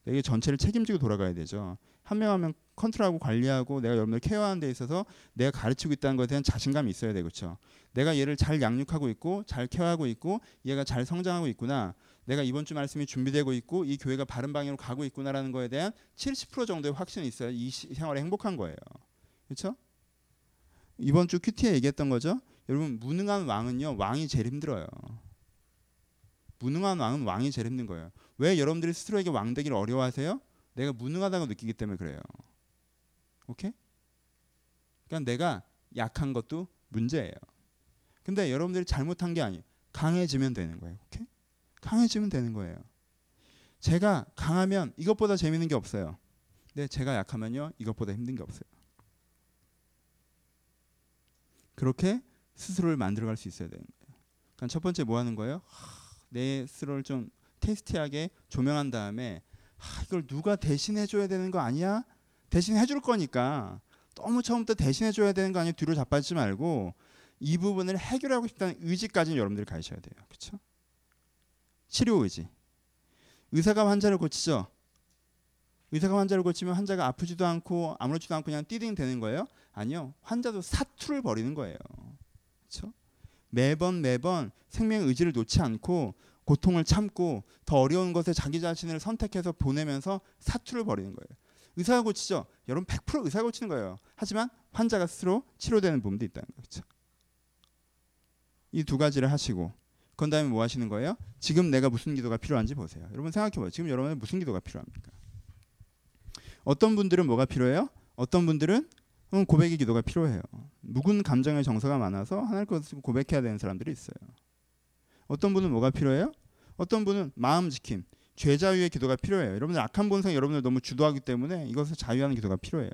내게 전체를 책임지고 돌아가야 되죠. 한명한명 컨트롤하고 관리하고 내가 여러분들 케어하는 데 있어서 내가 가르치고 있다는 것에 대한 자신감이 있어야 되고 그렇죠. 내가 얘를 잘 양육하고 있고 잘 케어하고 있고 얘가 잘 성장하고 있구나. 내가 이번 주 말씀이 준비되고 있고 이 교회가 바른 방향으로 가고 있구나라는 거에 대한 70% 정도의 확신이 있어야 이 생활에 행복한 거예요. 그렇죠? 이번 주 큐티에 얘기했던 거죠. 여러분 무능한 왕은요 왕이 제일 힘들어요. 무능한 왕은 왕이 제일 힘든 거예요. 왜 여러분들이 스스로에게 왕 되기를 어려워하세요? 내가 무능하다고 느끼기 때문에 그래요. 오케이? 그러니까 내가 약한 것도 문제예요. 근데 여러분들이 잘못한 게 아니에요. 강해지면 되는 거예요. 오케이? 강해지면 되는 거예요. 제가 강하면 이것보다 재밌는 게 없어요. 근데 제가 약하면요. 이것보다 힘든 게 없어요. 그렇게 스스로를 만들어갈 수 있어야 되는 거예요. 그러니까 첫 번째 뭐 하는 거예요? 내 스스로를 좀 테스티하게 조명한 다음에 아, 이걸 누가 대신해 줘야 되는 거 아니야? 대신 해줄 거니까 너무 처음부터 대신해 줘야 되는 거 아니야? 뒤로 자빠지지 말고 이 부분을 해결하고 싶다는 의지까지는 여러분들이 가셔야 돼요. 그렇죠? 치료 의지. 의사가 환자를 고치죠. 의사가 환자를 고치면 환자가 아프지도 않고 아무렇지도 않고 그냥 띠딩 되는 거예요? 아니요. 환자도 사투를 벌이는 거예요. 그렇죠? 매번 매번 생명의 의지를 놓지 않고 고통을 참고 더 어려운 것에 자기 자신을 선택해서 보내면서 사투를 벌이는 거예요. 의사가 고치죠. 여러분 100% 의사가 고치는 거예요. 하지만 환자가 스스로 치료되는 부분도 있다는 거죠. 이 두 가지를 하시고 그런 다음에 뭐 하시는 거예요? 지금 내가 무슨 기도가 필요한지 보세요. 여러분 생각해 봐요. 지금 여러분은 무슨 기도가 필요합니까? 어떤 분들은 뭐가 필요해요? 어떤 분들은 고백의 기도가 필요해요. 묵은 감정의 정서가 많아서 하나님 것을 고백해야 되는 사람들이 있어요. 어떤 분은 뭐가 필요해요? 어떤 분은 마음 지킴, 죄 자유의 기도가 필요해요. 여러분들 악한 본성 여러분들 너무 주도하기 때문에 이것을 자유하는 기도가 필요해요.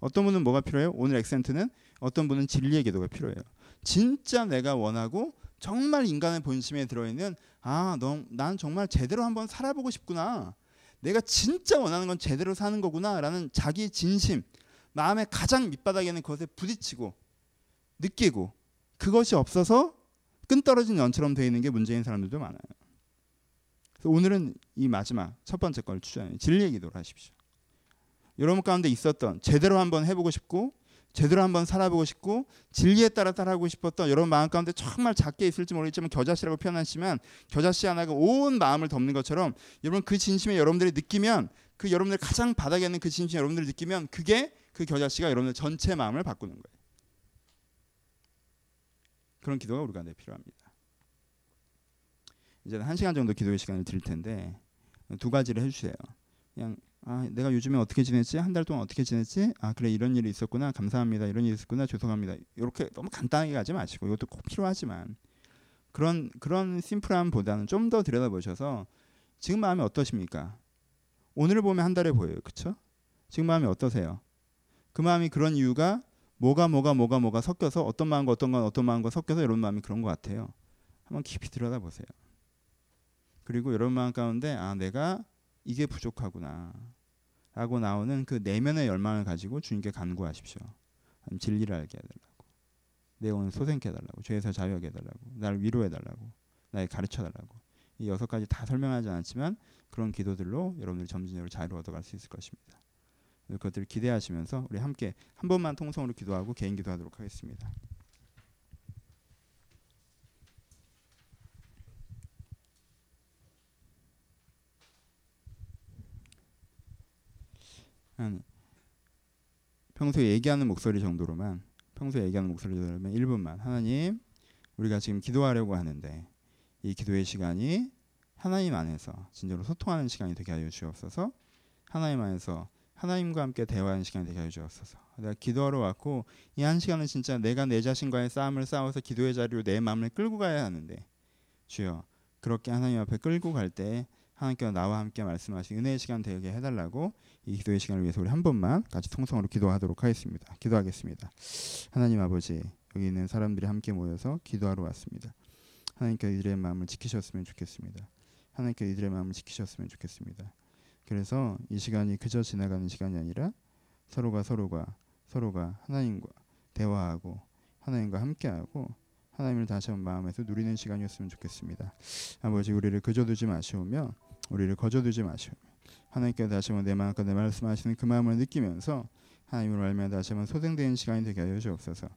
어떤 분은 뭐가 필요해요? 오늘 액센트는 어떤 분은 진리의 기도가 필요해요. 진짜 내가 원하고 정말 인간의 본심에 들어있는 아, 너, 난 정말 제대로 한번 살아보고 싶구나. 내가 진짜 원하는 건 제대로 사는 거구나라는 자기 진심, 마음의 가장 밑바닥에 있는 것에 부딪히고 느끼고 그것이 없어서 끈 떨어진 연처럼 되어 있는 게 문제인 사람들도 많아요. 그래서 오늘은 이 마지막 첫 번째 걸 추천해요. 진리의 기도를 하십시오. 여러분 가운데 있었던 제대로 한번 해보고 싶고 제대로 한번 살아보고 싶고 진리에 따라 따라하고 싶었던 여러분 마음 가운데 정말 작게 있을지 모르겠지만 겨자씨라고 표현하시면 겨자씨 하나가 온 마음을 덮는 것처럼 여러분 그 진심에 여러분들이 느끼면 그 여러분들 가장 바닥에 있는 그 진심에 여러분들이 느끼면 그게 그 겨자씨가 여러분들 전체 마음을 바꾸는 거예요. 그런 기도가 우리 가운데 필요합니다. 이제 한 시간 정도 기도의 시간을 드릴 텐데 두 가지를 해주세요. 그냥 아 내가 요즘에 어떻게 지냈지? 한 달 동안 어떻게 지냈지? 아 그래 이런 일이 있었구나. 감사합니다. 이런 일이 있었구나. 죄송합니다. 이렇게 너무 간단하게 가지 마시고 이것도 꼭 필요하지만 그런 그런 심플함보다는 좀 더 들여다보셔서 지금 마음이 어떠십니까? 오늘을 보면 한 달에 보여요. 그렇죠 지금 마음이 어떠세요? 그 마음이 그런 이유가 뭐가 뭐가 뭐가 뭐가 섞여서 어떤 마음과 어떤 건 어떤 마음과 섞여서 이런 마음이 그런 것 같아요. 한번 깊이 들여다보세요. 그리고 여러분 마음 가운데 아 내가 이게 부족하구나 라고 나오는 그 내면의 열망을 가지고 주님께 간구하십시오. 진리를 알게 해달라고. 내 오늘 소생케 해달라고. 죄에서 자유하게 해달라고. 나를 위로해달라고. 나에 가르쳐달라고. 이 여섯 가지 다 설명하지 않았지만 그런 기도들로 여러분들이 점진적으로 자유를 얻어갈 수 있을 것입니다. 그것들을 기대하시면서 우리 함께 한 번만 통성으로 기도하고 개인 기도하도록 하겠습니다. 한 평소에 얘기하는 목소리 정도로만 평소에 얘기하는 목소리 정도로만 1분만. 하나님 우리가 지금 기도하려고 하는데 이 기도의 시간이 하나님 안에서 진짜로 소통하는 시간이 되게 하여 주옵소서. 하나님 안에서 하나님과 함께 대화하는 시간이 되게 하여 주옵소서. 내가 기도하러 왔고 이 한 시간은 진짜 내가 내 자신과의 싸움을 싸워서 기도의 자리로 내 마음을 끌고 가야 하는데 주여 그렇게 하나님 앞에 끌고 갈 때 하나님께서 나와 함께 말씀하신 은혜의 시간 되게 해달라고 이 기도의 시간을 위해서 우리 한 번만 같이 통성으로 기도하도록 하겠습니다. 기도하겠습니다. 하나님 아버지 여기 있는 사람들이 함께 모여서 기도하러 왔습니다. 하나님께 이들의 마음을 지키셨으면 좋겠습니다. 하나님께 이들의 마음을 지키셨으면 좋겠습니다. 그래서 이 시간이 그저 지나가는 시간이 아니라 서로가 서로가 서로가 하나님과 대화하고 하나님과 함께하고 하나님을 다시 한번 마음에서 누리는 시간이었으면 좋겠습니다. 아버지 우리를 그저 두지 마시오며 우리를 거저 두지 마시오. 하나님께 다시 한번 내 마음과 내 말씀하시는 그 마음을 느끼면서 하나님을 알며 다시 한번 소생되는 시간이 되게 하여 주옵소서.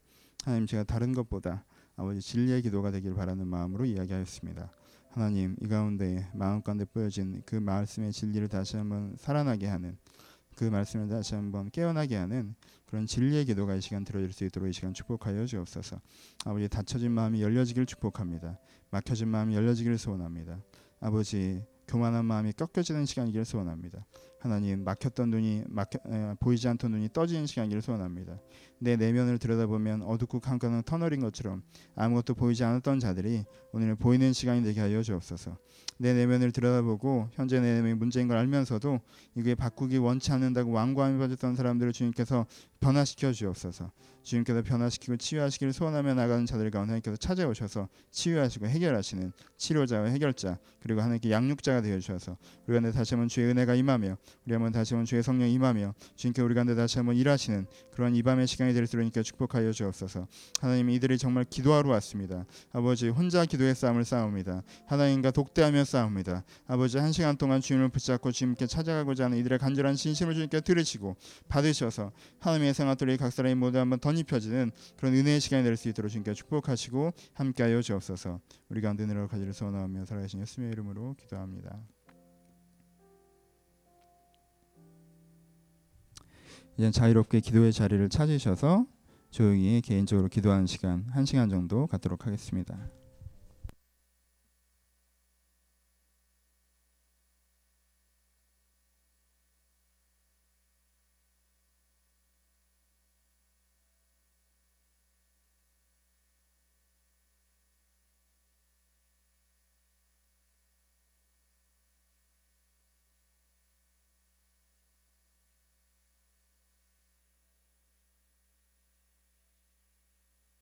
하나님 제가 다른 것보다 아버지 진리의 기도가 되길 바라는 마음으로 이야기하였습니다. 하나님 이 가운데 마음 가운데 뿌여진 그 말씀의 진리를 다시 한번 살아나게 하는 그 말씀을 다시 한번 깨어나게 하는 그런 진리의 기도가 이 시간 들어질 수 있도록 이 시간 축복하여 주옵소서. 아버지 닫혀진 마음이 열려지길 축복합니다. 막혀진 마음이 열려지길 소원합니다. 아버지 교만한 마음이 꺾여지는 시간이길 소원합니다. 하나님 막혔던 눈이 막혀, 에, 보이지 않던 눈이 떠지는 시간이길 소원합니다. 내 내면을 들여다보면 어둡고 캄캄한 터널인 것처럼 아무것도 보이지 않았던 자들이 오늘 보이는 시간이 되게 하여 주옵소서. 내 내면을 들여다보고 현재 내 내면이 문제인 걸 알면서도 이게 바꾸기 원치 않는다고 완고함에 빠졌던 사람들을 주님께서 변화시켜 주옵소서. 주님께서 변화시키고 치유하시기를 소원하며 나가는 자들 가운데 하나님께서 찾아오셔서 치유하시고 해결하시는 치료자와 해결자 그리고 하나님께 양육자가 되어 주셔서 우리 가운데 다시 한번 주의 은혜가 임하며 우리 한번 다시 한번 주의 성령 임하며 주님께 우리 가운데 다시 한번 일하시는 그런 이 밤의 시간이 될 수 있으니까 축복하여 주옵소서. 하나님 이들이 정말 기도하러 왔습니다. 아버지 혼자 기도의 싸움을 싸웁니다. 하나님과 독대하며 싸웁니다. 아버지 한 시간 동안 주님을 붙잡고 주님께 찾아가고자 하는 이들의 간절한 신심을 주님께 들으시고 받으셔서 하나님의 생활들이 각 사람이 모두 한번 덧입혀지는 그런 은혜의 시간이 될 수 있도록 주님께 축복하시고 함께하여 주옵소서. 우리 가운데 늘어 가지를 소원하며 살아계신 예수님의 이름으로 기도합니다. 이제 자유롭게 기도의 자리를 찾으셔서 조용히 개인적으로 기도하는 시간 한 시간 정도 갖도록 하겠습니다.